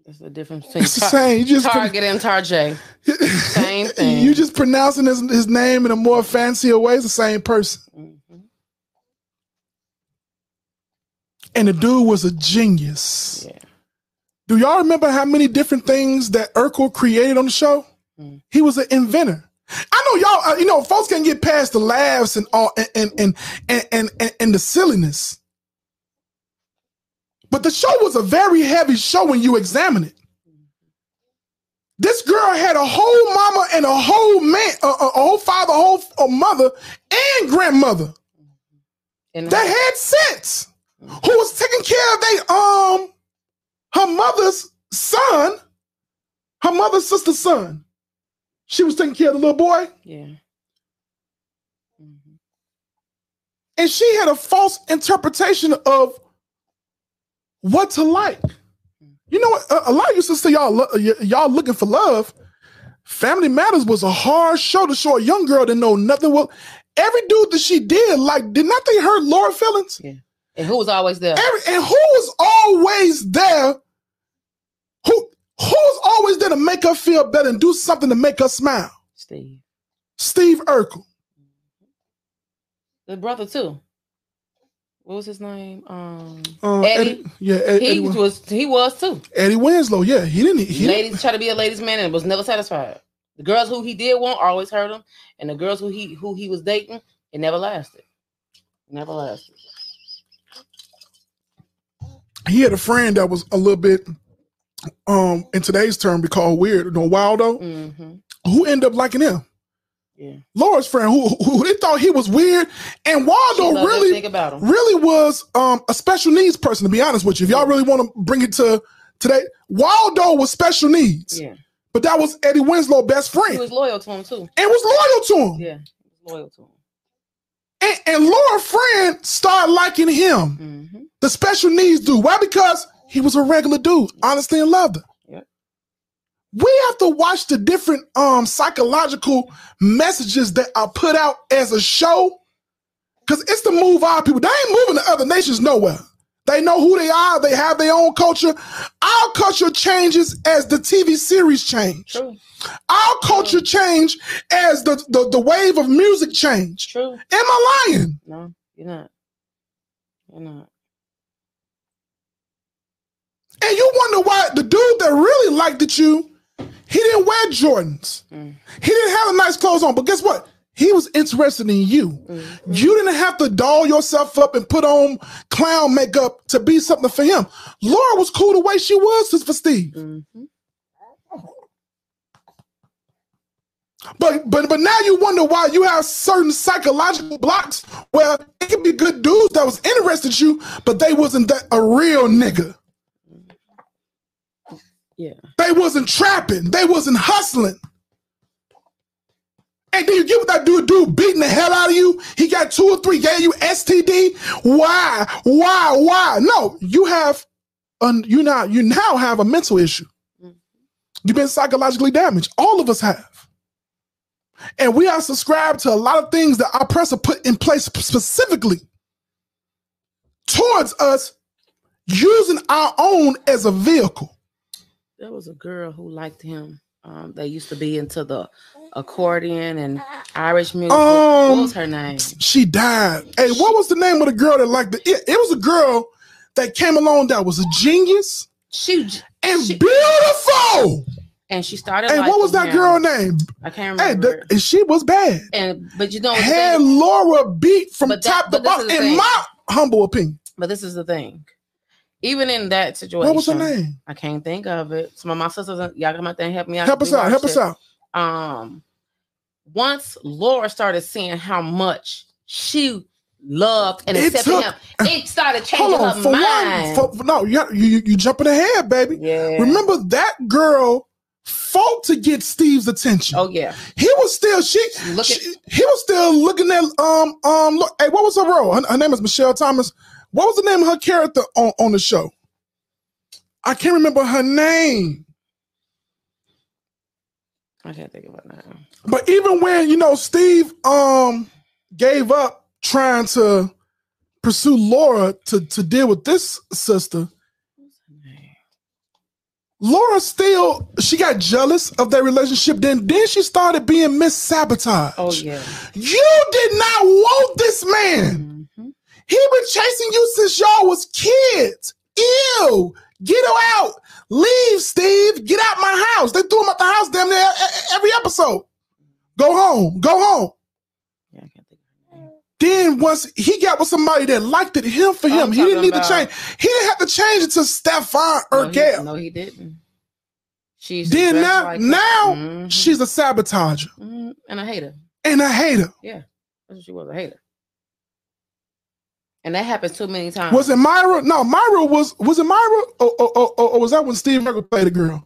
That's the difference between It's the same. You just Target and Tarjay. Same thing. you just pronouncing his, his name in a more fancier way. It's the same person. Mhm. And the dude was a genius. Yeah. Do y'all remember how many different things that Urkel created on the show? Mm. He was an inventor. I know y'all, uh, you know, folks can get past the laughs and all and and and and, and, the silliness. But the show was a very heavy show when you examine it. This girl had a whole mama and a whole man, a, a- whole father, a whole a mother, and grandmother And that had sense, who was taking care of they um her mother's son, her mother's sister's son. She was taking care of the little boy, yeah. Mhm. and she had a false interpretation of what to like. You know what? A, lot of you sisters, y'all lo- y- y'all looking for love. Family Matters was a hard show to show a young girl that know nothing. Well, every dude that she did, like, did not they hurt Laura feelings? Yeah. And who was always there? Every, and who was always there? Who who was always there to make her feel better and do something to make her smile? Steve. Steve Urkel. The brother too. What was his name? Um Uh, Eddie. yeah, Ed- he Eddie, was he was too. Eddie Winslow. Yeah, he didn't. He didn't- ladies try to be a ladies' man and was never satisfied. The girls who he did want always hurt him, and the girls who he who he was dating, it never lasted. Never lasted. he had a friend that was a little bit, um, in today's term, we call weird. You know, Waldo, Mm-hmm. who ended up liking him. Yeah. Laura's friend, who, who they thought he was weird, and Waldo really really was um a special needs person to be honest with you if y'all really want to bring it to today waldo was special needs Yeah. but that was eddie winslow best friend. He was loyal to him too. and was loyal to him Yeah. Loyal to him. and, and laura friend started liking him Mm-hmm. the special needs dude why because he was a regular dude honestly and loved her Yep. we have to watch the different um psychological messages that are put out as a show because it's to move our people they ain't moving to other nations nowhere they know who they are they have their own culture our culture changes as the tv series change True. our culture change as the, the the wave of music change True. am i lying No, you're not. You're not. And you wonder why the dude that really liked it you, he didn't wear Jordans. Mm. He didn't have a nice clothes on. But guess what? He was interested in you. Mm-hmm. You didn't have to doll yourself up and put on clown makeup to be something for him. Laura was cool the way she was for Steve. Mm-hmm. But but but now you wonder why you have certain psychological blocks where it could be good dudes that was interested in you, but they wasn't that a real nigga. Yeah. They wasn't trapping. They wasn't hustling. And then you get with that dude, dude beating the hell out of you. He got two or three, gave you STD. Why? Why? Why? No, you have, un, you now you now have a mental issue. Mm-hmm. You've been psychologically damaged. All of us have. And we are subscribed to a lot of things that our oppressor put in place specifically towards us using our own as a vehicle. There was a girl who liked him Um, they used to be into the accordion and Irish music. Um, what was her name? She died. Hey, what was the name of the girl that liked the? It, it was a girl that came along that was a genius She and she, beautiful. and she started. Hey, what was that liking girl name? I can't remember. and she was bad. and but you know, Had Laura beat from But that- top to bottom. In thing. my humble opinion, but this is the thing. Even in that situation, what was her name? I can't think of it. So of my sisters, y'all come out there and help me out. Help us out. Help us out. um once Laura started seeing how much she loved and It accepted took- him, it started changing on. her For mind. one, for, no, you, you you jumping ahead, baby. yeah. Remember that girl fought to get Steve's attention. Oh yeah. He was still she, Look at- she- he was still looking at um um look hey what was her role? Her, her name is Michelle Thomas. What was the name of her character on, on the show? I can't remember her name. I can't think of it now. But even when you know Steve um gave up trying to pursue Laura to to deal with this sister, Laura still she got jealous of their relationship. Then then she started being Miss Sabotage. Oh yeah. You did not want this man. Mhm. He been chasing you since y'all was kids. Ew. Get him out. Leave, Steve. Get out my house. They threw him out the house damn near every episode. Go home. Go home. Yeah, I can't think of her. Then once he got with somebody that liked it, him for him, he didn't need to change. He didn't have to change it to Stefan No, or Gail. no, he didn't. She's Mm-hmm. Then now, now she's a sabotager hmm and a hater. and a hater. That's what she was a hater. And that happens too many times. Was it Myra? No, Myra was was it Myra? Or, or, or, or was that when Steve Urkel played a girl?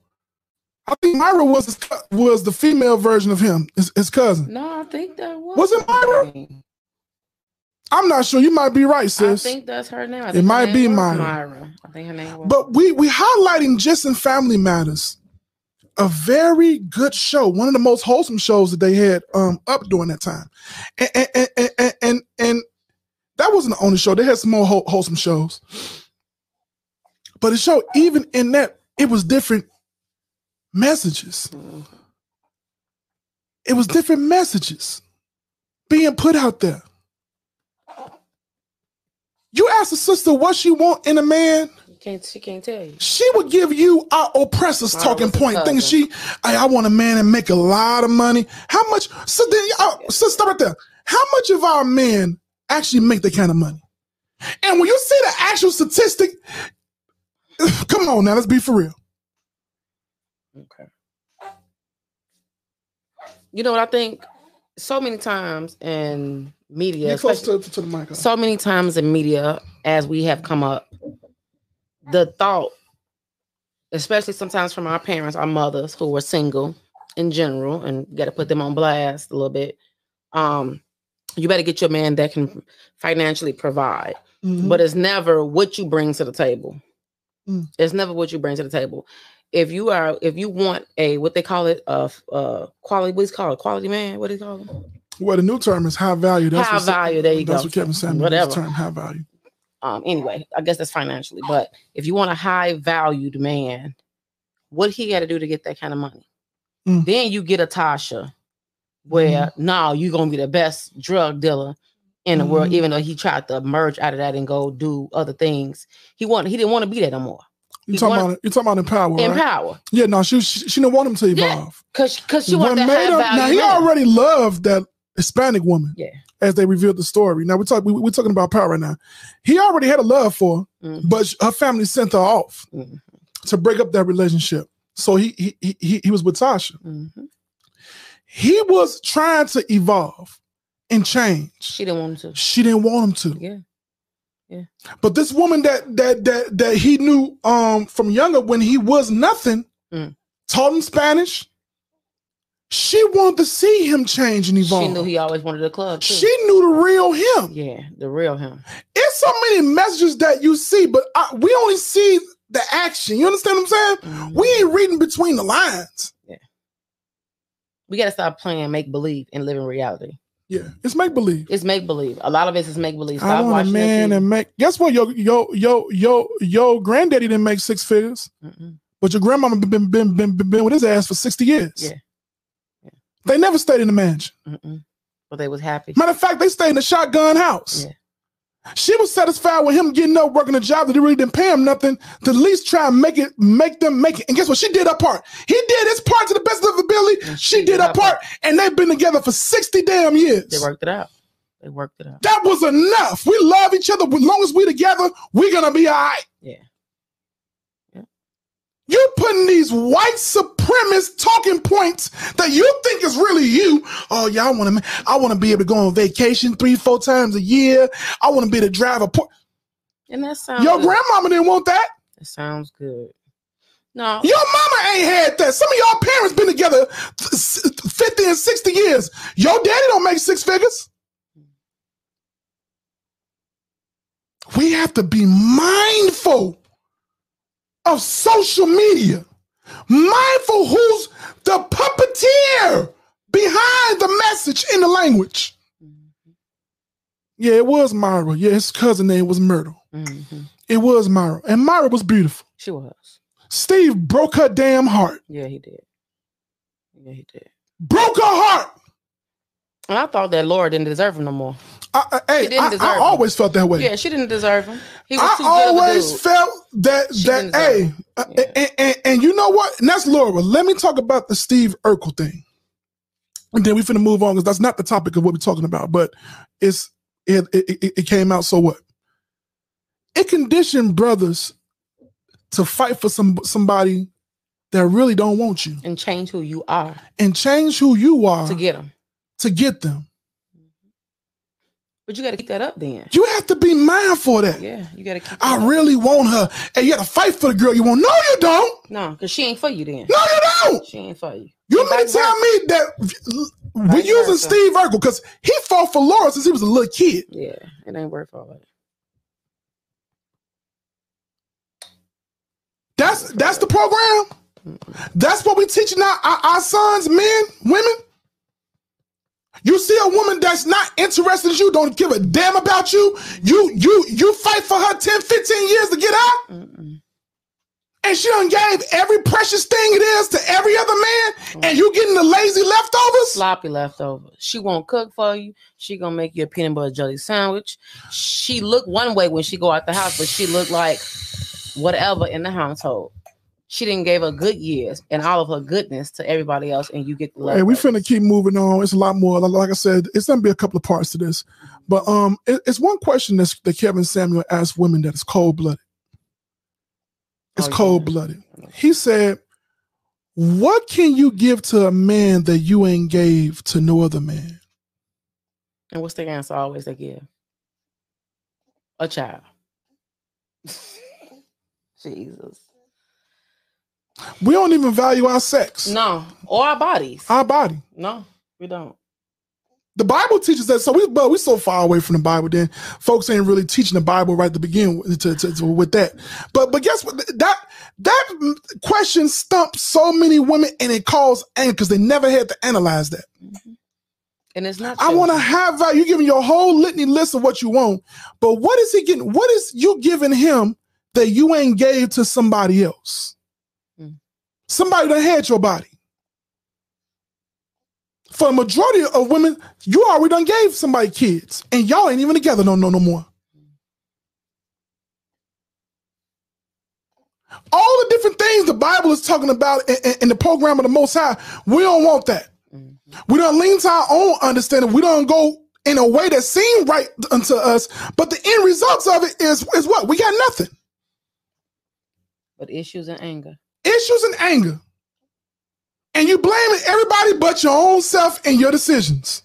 I think Myra was his, was the female version of him, his, his cousin. No, I think that was. Was it Myra? I'm not sure. You might be right, sis. I think that's her name. It might name be Myra. Myra. I think her name was. But we we highlighting just in Family Matters, a very good show, one of the most wholesome shows that they had um up during that time, and and and and, and, and that wasn't the only show. They had some more whole- wholesome shows, but the show even in that it was different messages. It was different messages being put out there. You ask a sister what she want in a man, can't. She can't tell you. she would give you our oppressor's Wow, talking point, thinking she, I, I want a man and make a lot of money. How much? So then, uh, so stop right there. How much of our men actually make that kind of money? And when you see the actual statistic, come on now, let's be for real. Okay. You know what I think? So many times in media, close to, to, to the mic. so many times in media as we have come up the thought especially sometimes from our parents our mothers who were single in general and got to put them on blast a little bit um you better get your man that can financially provide Mhm. but it's never what you bring to the table Mm. it's never what you bring to the table if you are if you want a what they call it a uh uh quality what's called quality man what do you call it well, the new term is high value. That's High what, value, there you that's go. what Kevin Samuels Whatever. term, high value. um anyway i guess that's financially but if you want a high valued man what he got to do to get that kind of money Mm. then you get a tasha where now you're gonna be the best drug dealer in the world Mhm. even though he tried to merge out of that and go do other things he want he didn't want to be that no more You talking want- about you talking about in power, in right? power Yeah, no, she, she she didn't want him to Yeah. evolve. because because she wanted made value now he already loved that Hispanic woman. Yeah. As they revealed the story. Now we're talking we, we're talking about power right now. He already had a love for her, Mhm. but her family sent her off Mhm. to break up that relationship. So he he he, he- he was with Tasha. He was trying to evolve and change. she didn't want him to She didn't want him to. yeah Yeah. But this woman that that that that he knew um from younger when he was nothing, Mm. taught him Spanish. She wanted to see him change and evolve. she knew he always wanted a club too. She knew the real him. yeah the real him It's so many messages that you see, but I, we only see the action. You understand what I'm saying? Mhm. We ain't reading between the lines. We got to stop playing make believe and live in reality Yeah, it's make believe. It's make believe. A lot of it is make believe. I want a man and make. Guess what? Yo, yo, yo, yo, yo, granddaddy didn't make six figures. Mm-mm. But your grandmama been been been been, been with his ass for sixty years. Yeah. yeah. They never stayed in the mansion. Mm-mm. But they was happy. Matter of fact, they stayed in the shotgun house. Yeah. She was satisfied with him getting up, working a job that he really didn't pay him nothing to at least try and make it, make them make it. And guess what? She did her part. He did his part to the best of her ability. She, she, did her part, part, and they've been together for sixty damn years. They worked it out. They worked it out. That was enough. We love each other. As long as we're together, we're gonna be all right. Yeah. You're putting these white supremacist talking points that you think is really you. Oh yeah, I want to. I want to be able to go on vacation three, four times a year. I want to be able to drive a. Por- and that sounds. Your good. grandmama didn't want that. It sounds good. No. Your mama ain't had that. Some of y'all parents been together 50 and 60 years. Your daddy don't make six figures. we have to be mindful of social media, mindful who's the puppeteer behind the message in the language. Mm-hmm. Yeah, it was Myra. Yeah, his cousin name was Myrtle. Mm-hmm. It was Myra. And Myra was beautiful. She was. Steve broke her damn heart. Yeah, he did. Yeah, he did. Broke her heart. And I thought that Laura didn't deserve him no more. I, I, hey, I, I always felt that way. Yeah, she didn't deserve him. He was I too always felt that she that hey, uh, yeah. and, and, and, you know what? And that's Laura. Let me talk about the Steve Urkel thing, and then we finna move on because that's not the topic of what we're talking about. But it's it, it it came out. So what? It conditioned brothers to fight for some somebody that really don't want you and change who you are and change who you are to get them to get them. But you got to keep that up then. You have to be mindful of that. Yeah, you got to keep I up. really want her. And you got to fight for the girl you want. No, you don't. No, because she ain't for you then. No, you don't. She ain't for you. You mean to tell me that we're using Steve Urkel because he fought for Laura since he was a little kid. Yeah, it ain't worth all that. That's that's the program. That's what we teaching our, our, our sons, men, women. You see a woman that's not interested in you, don't give a damn about you. You you you fight for her 10, 15 years to get out. Mm-mm. And she done gave every precious thing it is to every other man, mm-hmm. and you getting the lazy leftovers? Sloppy leftovers. She won't cook for you. She gonna make you a peanut butter jelly sandwich. She look one way when she go out the house, but she look like whatever in the household she didn't give her good years and all of her goodness to everybody else, and you get the love. Hey, we finna keep moving on. It's a lot more. Like I said, it's gonna be a couple of parts to this, but um, it, it's one question that's, that Kevin Samuel asked women that is cold blooded. It's oh, cold blooded. He said, "What can you give to a man that you ain't gave to no other man?" And what's the answer always they give? A child. Jesus. We don't even value our sex. No, or our bodies. Our body. No, we don't. The Bible teaches that. So we, but we're so far away from the Bible. Then folks ain't really teaching the Bible right to begin with, to, to, to, with that. But but guess what? That that question stumps so many women, and it caused anger because they never had to analyze that. Mm-hmm. And it's not. I want to have that. You giving your whole litany list of what you want, but what is he getting? What is you giving him that you ain't gave to somebody else? Somebody that had your body. For the majority of women, you already done gave somebody kids, and y'all ain't even together no no no more. All the different things the Bible is talking about in, in, in the program of the Most High, we don't want that. Mm-hmm. We don't lean to our own understanding. We don't go in a way that seems right unto us, but the end results of it is is what we got nothing. But issues and anger issues and anger. And you blaming everybody but your own self and your decisions.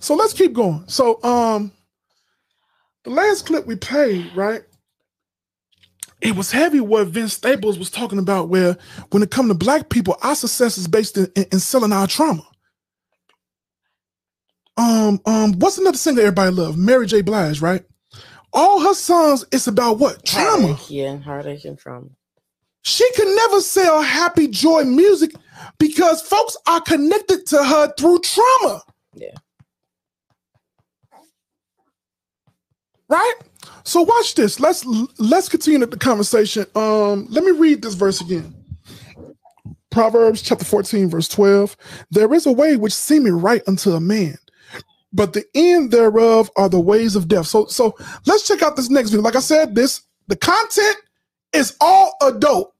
So let's keep going. So um the last clip we played, right? It was heavy what Vince Staples was talking about, where when it comes to black people, our success is based in, in, in selling our trauma. Um, um, what's another singer everybody love? Mary J. Blige, right? All her songs is about what trauma. Heartache, yeah, heartache and trauma. She can never sell happy joy music because folks are connected to her through trauma. Yeah. Right? So watch this. Let's let's continue the conversation. Um, let me read this verse again. Proverbs chapter 14, verse 12. There is a way which seemeth right unto a man, but the end thereof are the ways of death. So so let's check out this next video. Like I said, this the content is all adult.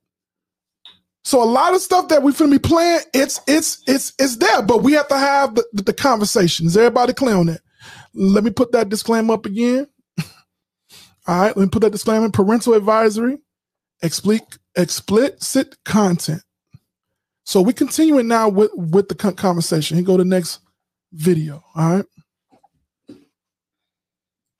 So a lot of stuff that we're gonna be playing, it's it's it's it's there, but we have to have the, the, the conversation. Is everybody clear on that? Let me put that disclaimer up again. All right, let me put that disclaimer. Parental advisory, explicit explicit content. So we continuing now with with the conversation. Here go to the next video. All right.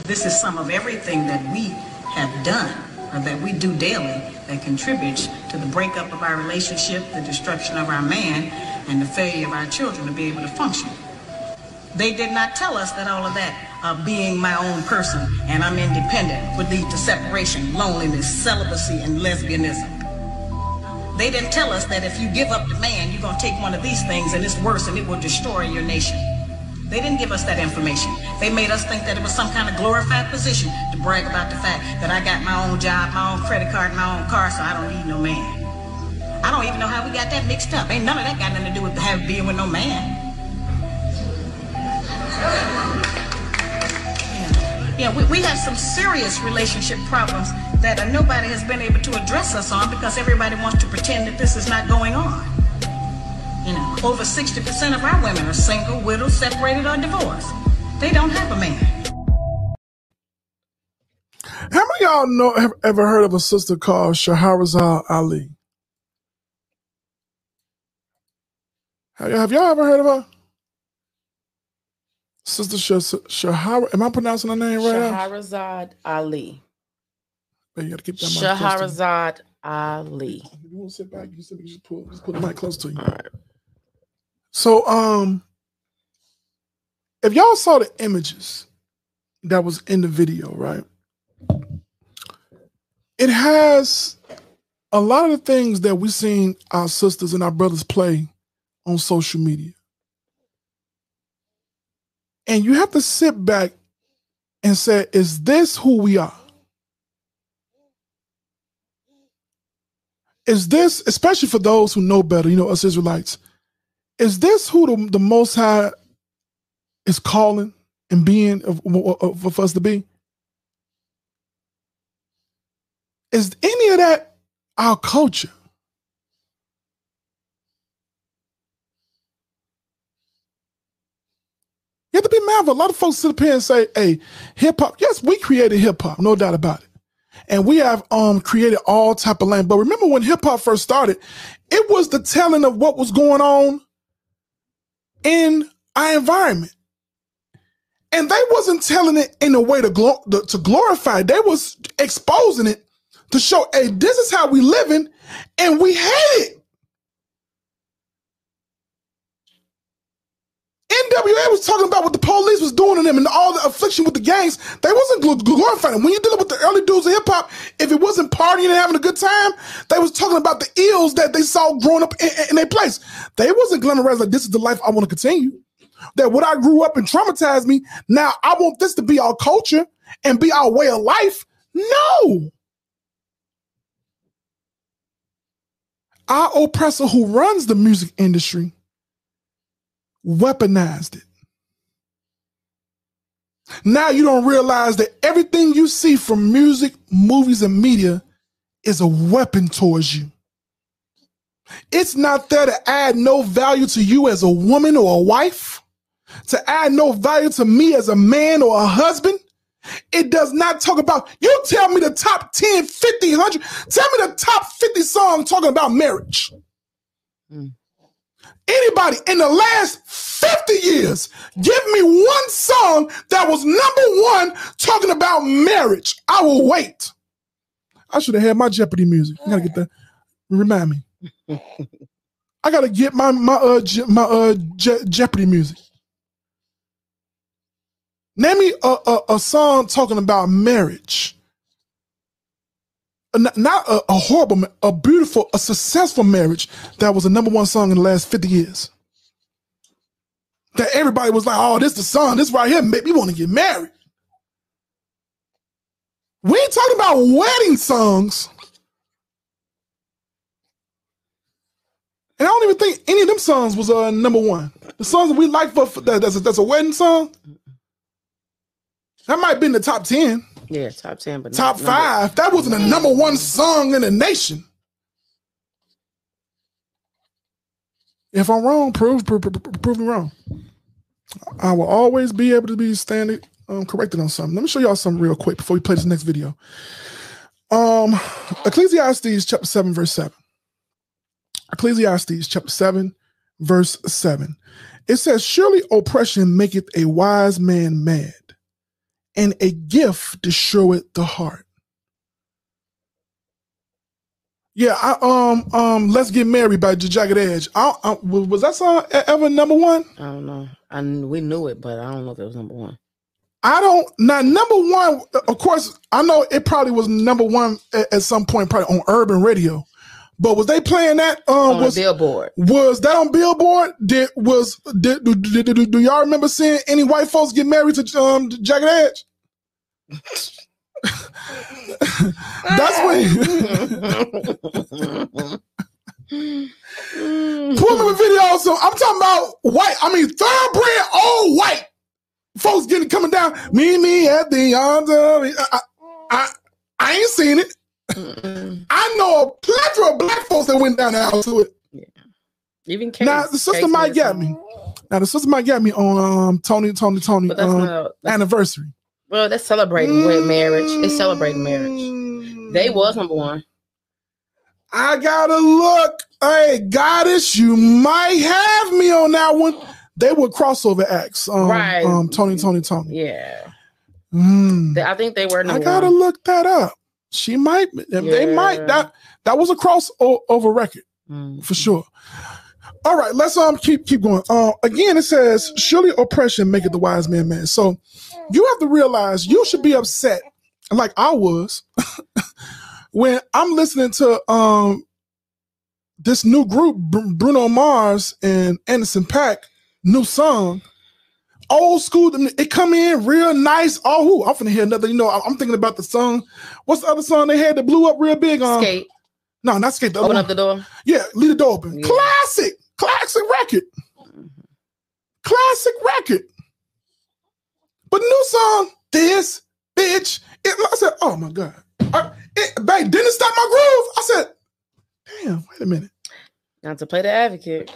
This is some of everything that we have done or that we do daily that contributes to the breakup of our relationship, the destruction of our man, and the failure of our children to be able to function. They did not tell us that all of that uh, being my own person and I'm independent would lead to separation, loneliness, celibacy, and lesbianism. They didn't tell us that if you give up the man, you're going to take one of these things and it's worse and it will destroy your nation. They didn't give us that information. They made us think that it was some kind of glorified position to brag about the fact that I got my own job, my own credit card, my own car, so I don't need no man. I don't even know how we got that mixed up. Ain't none of that got nothing to do with having being with no man. Yeah, we, we have some serious relationship problems that uh, nobody has been able to address us on because everybody wants to pretend that this is not going on. You know, over 60% of our women are single, widowed, separated, or divorced. They don't have a man. How many y'all know have ever heard of a sister called Shahrazad Ali? Have y'all ever heard of her? Sister Shahara, am I pronouncing her name right? Shahrazad Ali. But you gotta keep that Shahrazad Ali. You want to sit back? You sit back. Just pull, just pull the mic close to you. All right. So, um, if y'all saw the images that was in the video, right? It has a lot of the things that we've seen our sisters and our brothers play on social media. And you have to sit back and say, is this who we are? Is this, especially for those who know better, you know, us Israelites, is this who the, the Most High is calling and being of, of, of us to be? Is any of that our culture? You have to be mindful. A lot of folks sit up here and say, hey, hip hop, yes, we created hip hop, no doubt about it. And we have um created all type of language. But remember when hip hop first started, it was the telling of what was going on in our environment. And they wasn't telling it in a way to, glo- to glorify. They was exposing it to show, hey, this is how we living, and we hate it. NWA was talking about what the police was doing to them and all the affliction with the gangs. They wasn't glorifying. When you dealing with the early dudes of hip hop, if it wasn't partying and having a good time, they was talking about the ills that they saw growing up in, in their place. They wasn't glamorizing like this is the life I want to continue. That what I grew up and traumatized me. Now I want this to be our culture and be our way of life. No. Our oppressor who runs the music industry weaponized it. Now you don't realize that everything you see from music, movies, and media is a weapon towards you. It's not there to add no value to you as a woman or a wife, to add no value to me as a man or a husband. It does not talk about, you tell me the top 10, 50, 100, tell me the top 50 songs talking about marriage. Mm. Anybody in the last 50 years, give me one song that was number one talking about marriage. I will wait. I should have had my Jeopardy music. I gotta get that. Remind me. I gotta get my my uh Je- my uh Je- Jeopardy music. Name me a, a, a song talking about marriage not a, a, horrible, a beautiful, a successful marriage that was the number one song in the last 50 years. That everybody was like, oh, this the song, this right here make me want to get married. We ain't talking about wedding songs. And I don't even think any of them songs was uh number one. The songs that we like for that, that's a, that's a wedding song. That might be in the top ten. Yeah, top ten, but top five. That wasn't a number one song in the nation. If I'm wrong, prove prove, prove, me wrong. I will always be able to be standing um, corrected on something. Let me show y'all something real quick before we play this next video. Um, Ecclesiastes chapter seven verse seven. Ecclesiastes chapter 7, verse 7. It says, Surely oppression maketh a wise man mad, and a gift to show it the heart. Yeah, I, um, um, let's get married by the Jagged Edge. I, I, was that song ever number one? I don't know. I we knew it, but I don't know if it was number one. I don't now. Number one, of course, I know it probably was number one at, at some point, probably on urban radio. But was they playing that? Um, on was Billboard? Was that on Billboard? Did was did, do, do, do, do y'all remember seeing any white folks get married to um Jagged Edge? That's when. Pull me a video. So I'm talking about white. I mean, thoroughbred, all white folks getting coming down. Me, me at the arms of. I, I, I ain't seen it. Mm-mm. I know a plethora of black folks that went down the house to it. Yeah. Even case, now the sister might get me. Now the sister might get me on um Tony Toni Toné um, anniversary. Well, that's celebrating mm. marriage. It's celebrating marriage. They was number one. I gotta look. Hey, goddess, you might have me on that one. They were crossover acts. Um, right. Um, Tony, Tony, Tony. Yeah. Mm. I think they were. I gotta one. look that up. She might. Yeah. They might. That that was a crossover record mm. for sure. All right, let's um keep keep going. Uh, again, it says, "Surely oppression maketh the wise man man So you have to realize you should be upset, like I was, when I'm listening to um this new group, Bruno Mars and Anderson .Paak new song, old school. It come in real nice. Oh, I'm finna hear another. You know, I'm thinking about the song. What's the other song they had that blew up real big? on? skate. No, not skate. The open up the door. Yeah, leave the door open. Yeah. Classic, classic record. Classic record. But new song, this bitch. It, I said, oh my god. I, it, babe, didn't stop my groove. I said, damn. Wait a minute. Not to play the advocate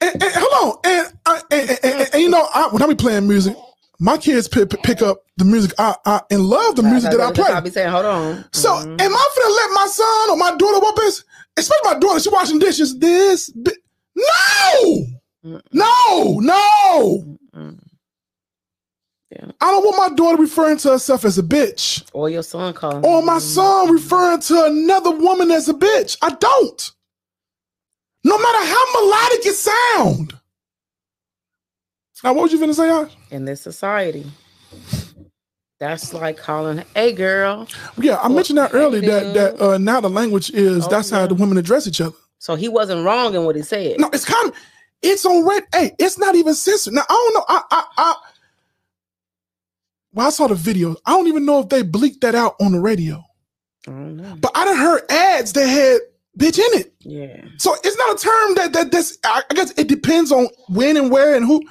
and, and, hold on, and, and, and, you know, I, when I be playing music, my kids pick, pick up the music I, I and love the music that I play. I'll be saying, hold on. So, mm-hmm. am I gonna let my son or my daughter whoop this? Especially my daughter, she washing dishes. This, bi- no, Mm-mm. no, no. Yeah. I don't want my daughter referring to herself as a bitch, or your son calling, or my son referring to another woman as a bitch. I don't. No matter how melodic it sound. Now, what was you gonna say, Ash? In this society. That's like calling, hey girl. Yeah, I mentioned that earlier that that uh, now the language is oh, that's yeah. how the women address each other. So he wasn't wrong in what he said. No, it's kind of it's on red. Hey, it's not even censored. Now I don't know. I I I well, I saw the video. I don't even know if they bleaked that out on the radio. I don't know. but I done heard ads that had bitch in it. Yeah. So it's not a term that that this. I guess it depends on when and where and who.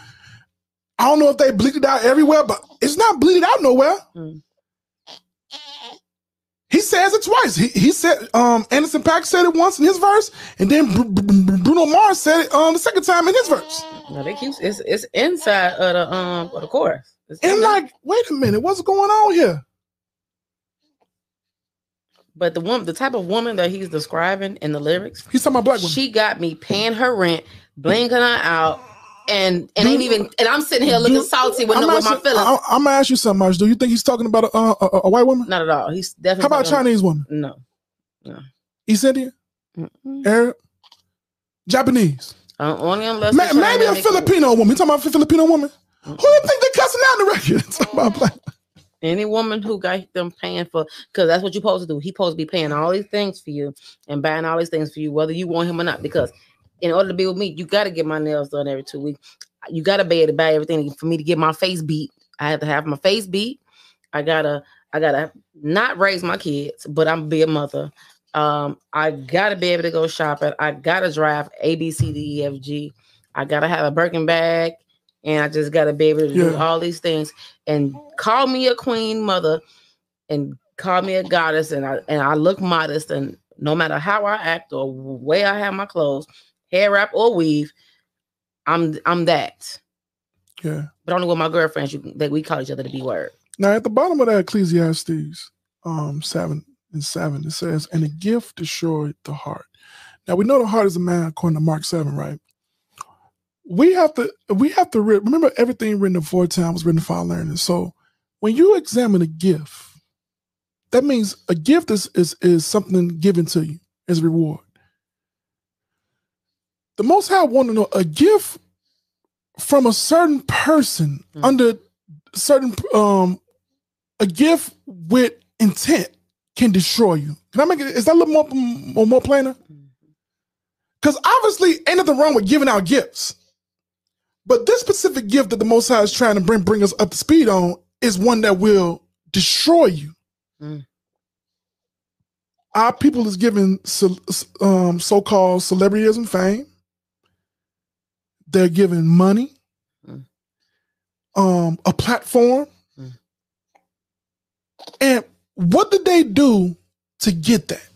I don't know if they bleeded out everywhere, but it's not bleeded out nowhere. Mm. He says it twice. He, he said um Anderson .Paak said it once in his verse, and then Br- Br- Bruno Mars said it um the second time in his verse. No, they keep it's it's inside of the um of the chorus. It's and like, wait a minute, what's going on here? But the woman, the type of woman that he's describing in the lyrics, he's talking about black woman. She got me paying her rent, blinking her out, and and ain't even. And I'm sitting here looking salty with, with my feelings. I, am gonna ask you something, Marge. Do you think he's talking about a, a, a white woman? Not at all. He's definitely. How about a Chinese woman? No, no. East Indian, mm Arab, Japanese. Uh, only unless Ma- maybe a Filipino woman. You talking about a Filipino woman? mm Who do you think they cussing out the record? talking about black. Any woman who got them paying for, because that's what you're supposed to do. He's supposed to be paying all these things for you and buying all these things for you, whether you want him or not. Because in order to be with me, you got to get my nails done every two weeks. You got to be able to buy everything for me to get my face beat. I have to have my face beat. I gotta I gotta not raise my kids, but I'm be a mother. Um, I gotta be able to go shopping. I gotta drive A, B, C, D, E, F, G. I gotta have a Birkin bag, and I just gotta be able to yeah. do all these things. And call me a queen mother, and call me a goddess, and I and I look modest, and no matter how I act or way I have my clothes, hair wrap or weave, I'm I'm that. Yeah. But only with my girlfriends, you, that we call each other the B word. Now at the bottom of that Ecclesiastes, um, seven and seven, it says, "And a gift destroyed the heart." Now we know the heart is a man, according to Mark seven, right? We have to we have to re- remember everything written aforetime was written for our learning. So when you examine a gift, that means a gift is is is something given to you as a reward. The Most High want to know a gift from a certain person mm. under certain um a gift with intent can destroy you. Can I make it? Is that a little more more, more plainer? Because obviously, ain't nothing wrong with giving out gifts. But this specific gift that the Most High is trying to bring bring us up to speed on is one that will destroy you. Mm. Our people is given so, um, so-called celebrityism fame. They're given money, mm. um, a platform. Mm. And what did they do to get that?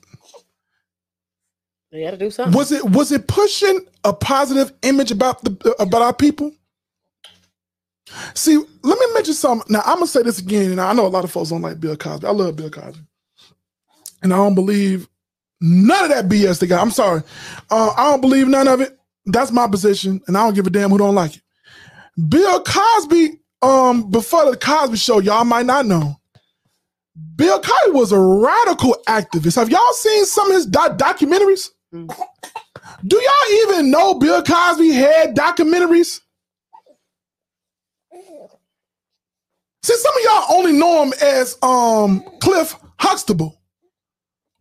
They had to do something. Was it was it pushing a positive image about the about our people? See, let me mention something. Now I'm gonna say this again, and I know a lot of folks don't like Bill Cosby. I love Bill Cosby, and I don't believe none of that BS they got. I'm sorry, uh, I don't believe none of it. That's my position, and I don't give a damn who don't like it. Bill Cosby, um, before the Cosby Show, y'all might not know. Bill Cosby was a radical activist. Have y'all seen some of his do- documentaries? Mm. Do y'all even know Bill Cosby had documentaries? See, some of y'all only know him as um Cliff Huxtable.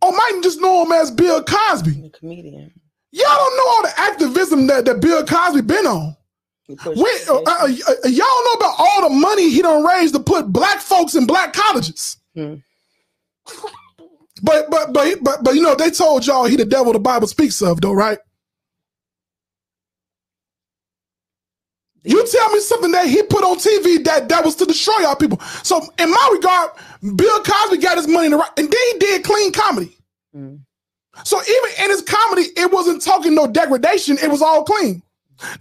Or might just know him as Bill Cosby. The comedian. Y'all don't know all the activism that, that Bill Cosby been on. When, uh, uh, uh, y'all know about all the money he done raised to put black folks in black colleges. Hmm. But but but but but you know they told y'all he the devil the Bible speaks of though, right? You tell me something that he put on TV that that was to destroy y'all people. So in my regard, Bill Cosby got his money in the right, and then he did clean comedy. Mm. So even in his comedy, it wasn't talking no degradation. It was all clean.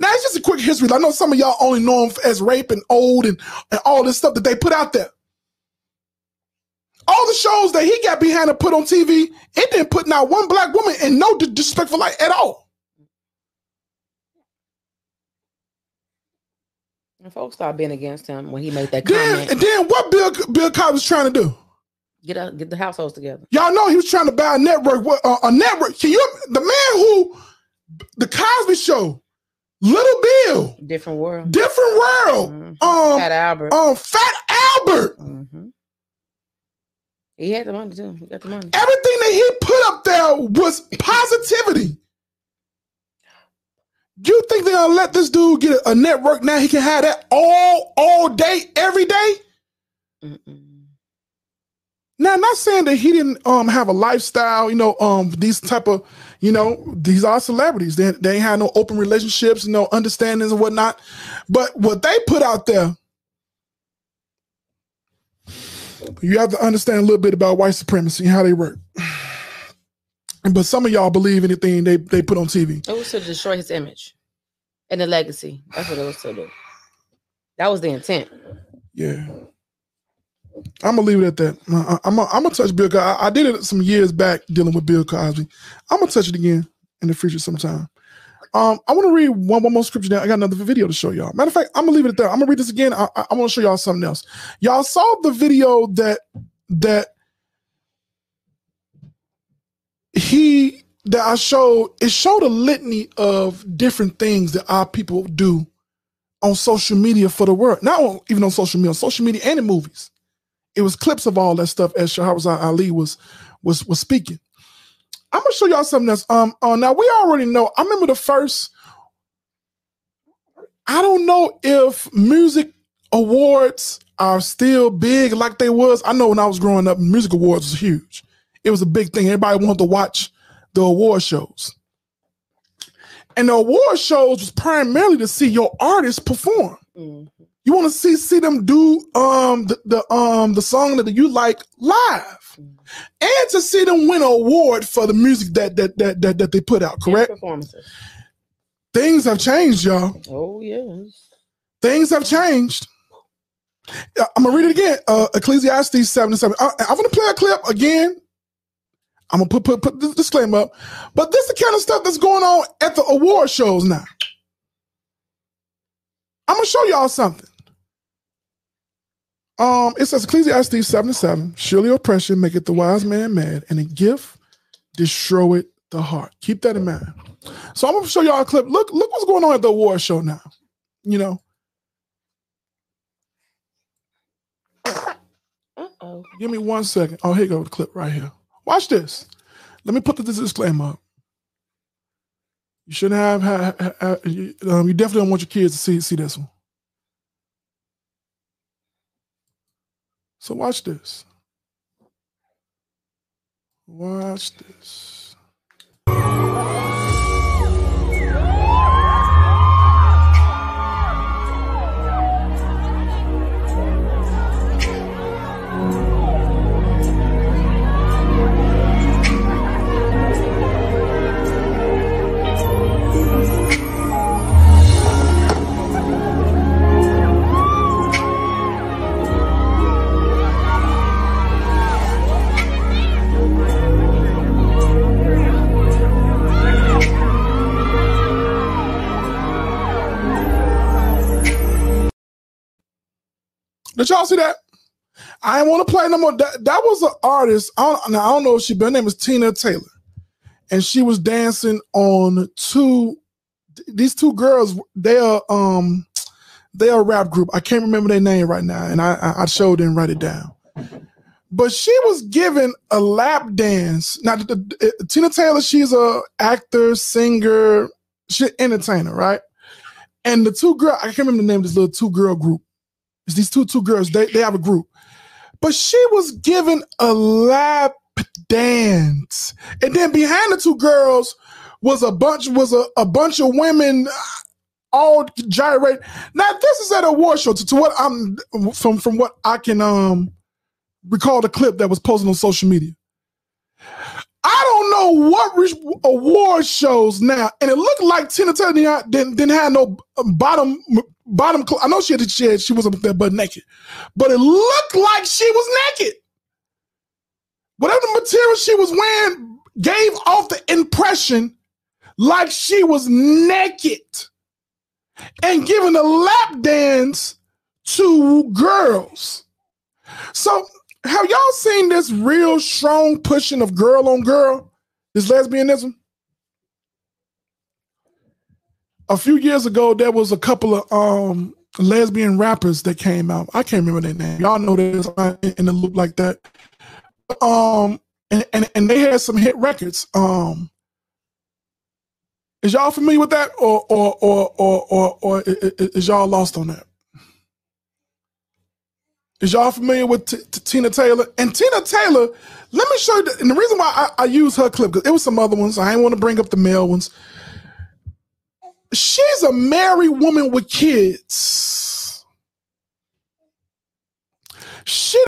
Now it's just a quick history. I know some of y'all only know him as rape and old and, and all this stuff that they put out there. All the shows that he got behind and put on TV, it didn't put not one black woman in no disrespectful light at all. And folks started being against him when he made that comment. Then, and then what Bill Bill Cosby was trying to do? Get out, get the households together. Y'all know he was trying to buy a network. Uh, a network. Can you? The man who, the Cosby Show, Little Bill, different world, different world. Mm-hmm. Um, Fat Albert. Um, Fat Albert. Mm-hmm. He had the money too. He got the money. Everything that he put up there was positivity. You think they're gonna let this dude get a, a network now? He can have that all all day, every day? Now, I'm not saying that he didn't um have a lifestyle, you know, um these type of, you know, these are celebrities. They, they ain't had no open relationships, no understandings and whatnot. But what they put out there, you have to understand a little bit about white supremacy and how they work. But some of y'all believe anything they, they put on TV. It was to destroy his image and the legacy. That's what it was to do. That was the intent. Yeah. I'm gonna leave it at that. Uh, uh, I'm gonna, I'm gonna touch Bill. Cosby. I, I did it some years back dealing with Bill Cosby. I'm gonna touch it again in the future sometime. Um, I want to read one, one more scripture. Now I got another video to show y'all. Matter of fact, I'm gonna leave it there. I'm gonna read this again. I, I, I want to show y'all something else. Y'all saw the video that that he that I showed. It showed a litany of different things that our people do on social media for the world. Not even on social media, on social media and in movies it was clips of all that stuff as Shahrazad Ali was was was speaking. I'm gonna show y'all something else. Um, uh, now we already know. I remember the first. I don't know if music awards are still big like they was. I know when I was growing up, music awards was huge. It was a big thing. Everybody wanted to watch the award shows. And the award shows was primarily to see your artists perform. Mm-hmm. You want to see see them do um the, the um the song that you like live, and to see them win an award for the music that that that that, that they put out. Correct. And performances. Things have changed, y'all. Oh yes. Things have changed. I'm gonna read it again. Uh, Ecclesiastes seven and seven. I, I'm gonna play a clip again. I'm gonna put put put this disclaimer up, but this is the kind of stuff that's going on at the award shows now. I'm gonna show y'all something. Um, it says Ecclesiastes 7 and 7, surely oppression maketh the wise man mad, and a gift destroyeth the heart. Keep that in mind. So I'm gonna show y'all a clip. Look, look what's going on at the award show now. You know. Uh-oh. Give me one second. Oh, here go the clip right here. Watch this. Let me put the disclaimer up. You shouldn't have, have, have, have you, um, you definitely don't want your kids to see see this one. So watch this. Watch this. Did y'all see that? I didn't want to play no more. That, that was an artist. I don't, now, I don't know if she, but her name is Teyana Taylor. And she was dancing on two, these two girls, they are, um, they are a rap group. I can't remember their name right now. And I, I showed and write it down. But she was given a lap dance. Now, the, the, Teyana Taylor, she's a actor, singer, she entertainer, right? And the two girl, I can't remember the name of this little two girl group. It's these two two girls. They they have a group, but she was given a lap dance, and then behind the two girls was a bunch was a, a bunch of women uh, all gyrate. Now this is at a war show. To, to what I'm from from what I can um recall the clip that was posted on social media. I don't know what award shows now, and it looked like Tina Turner didn't, didn't have no bottom bottom. I know she had, she had, she was up there but naked, but it looked like she was naked. Whatever material she was wearing gave off the impression like she was naked and giving a lap dance to girls. So have y'all seen this real strong pushing of girl on girl, this lesbianism? a few years ago, there was a couple of um, lesbian rappers that came out. I can't remember their name. Y'all know this in the loop like that. Um, and, and, and they had some hit records. Um, is y'all familiar with that, or or or or or, or is y'all lost on that? Is y'all familiar with T- T- Teyana Taylor? And Teyana Taylor, let me show you. The, and the reason why I, I use her clip because it was some other ones. I didn't want to bring up the male ones she's a married woman with kids. She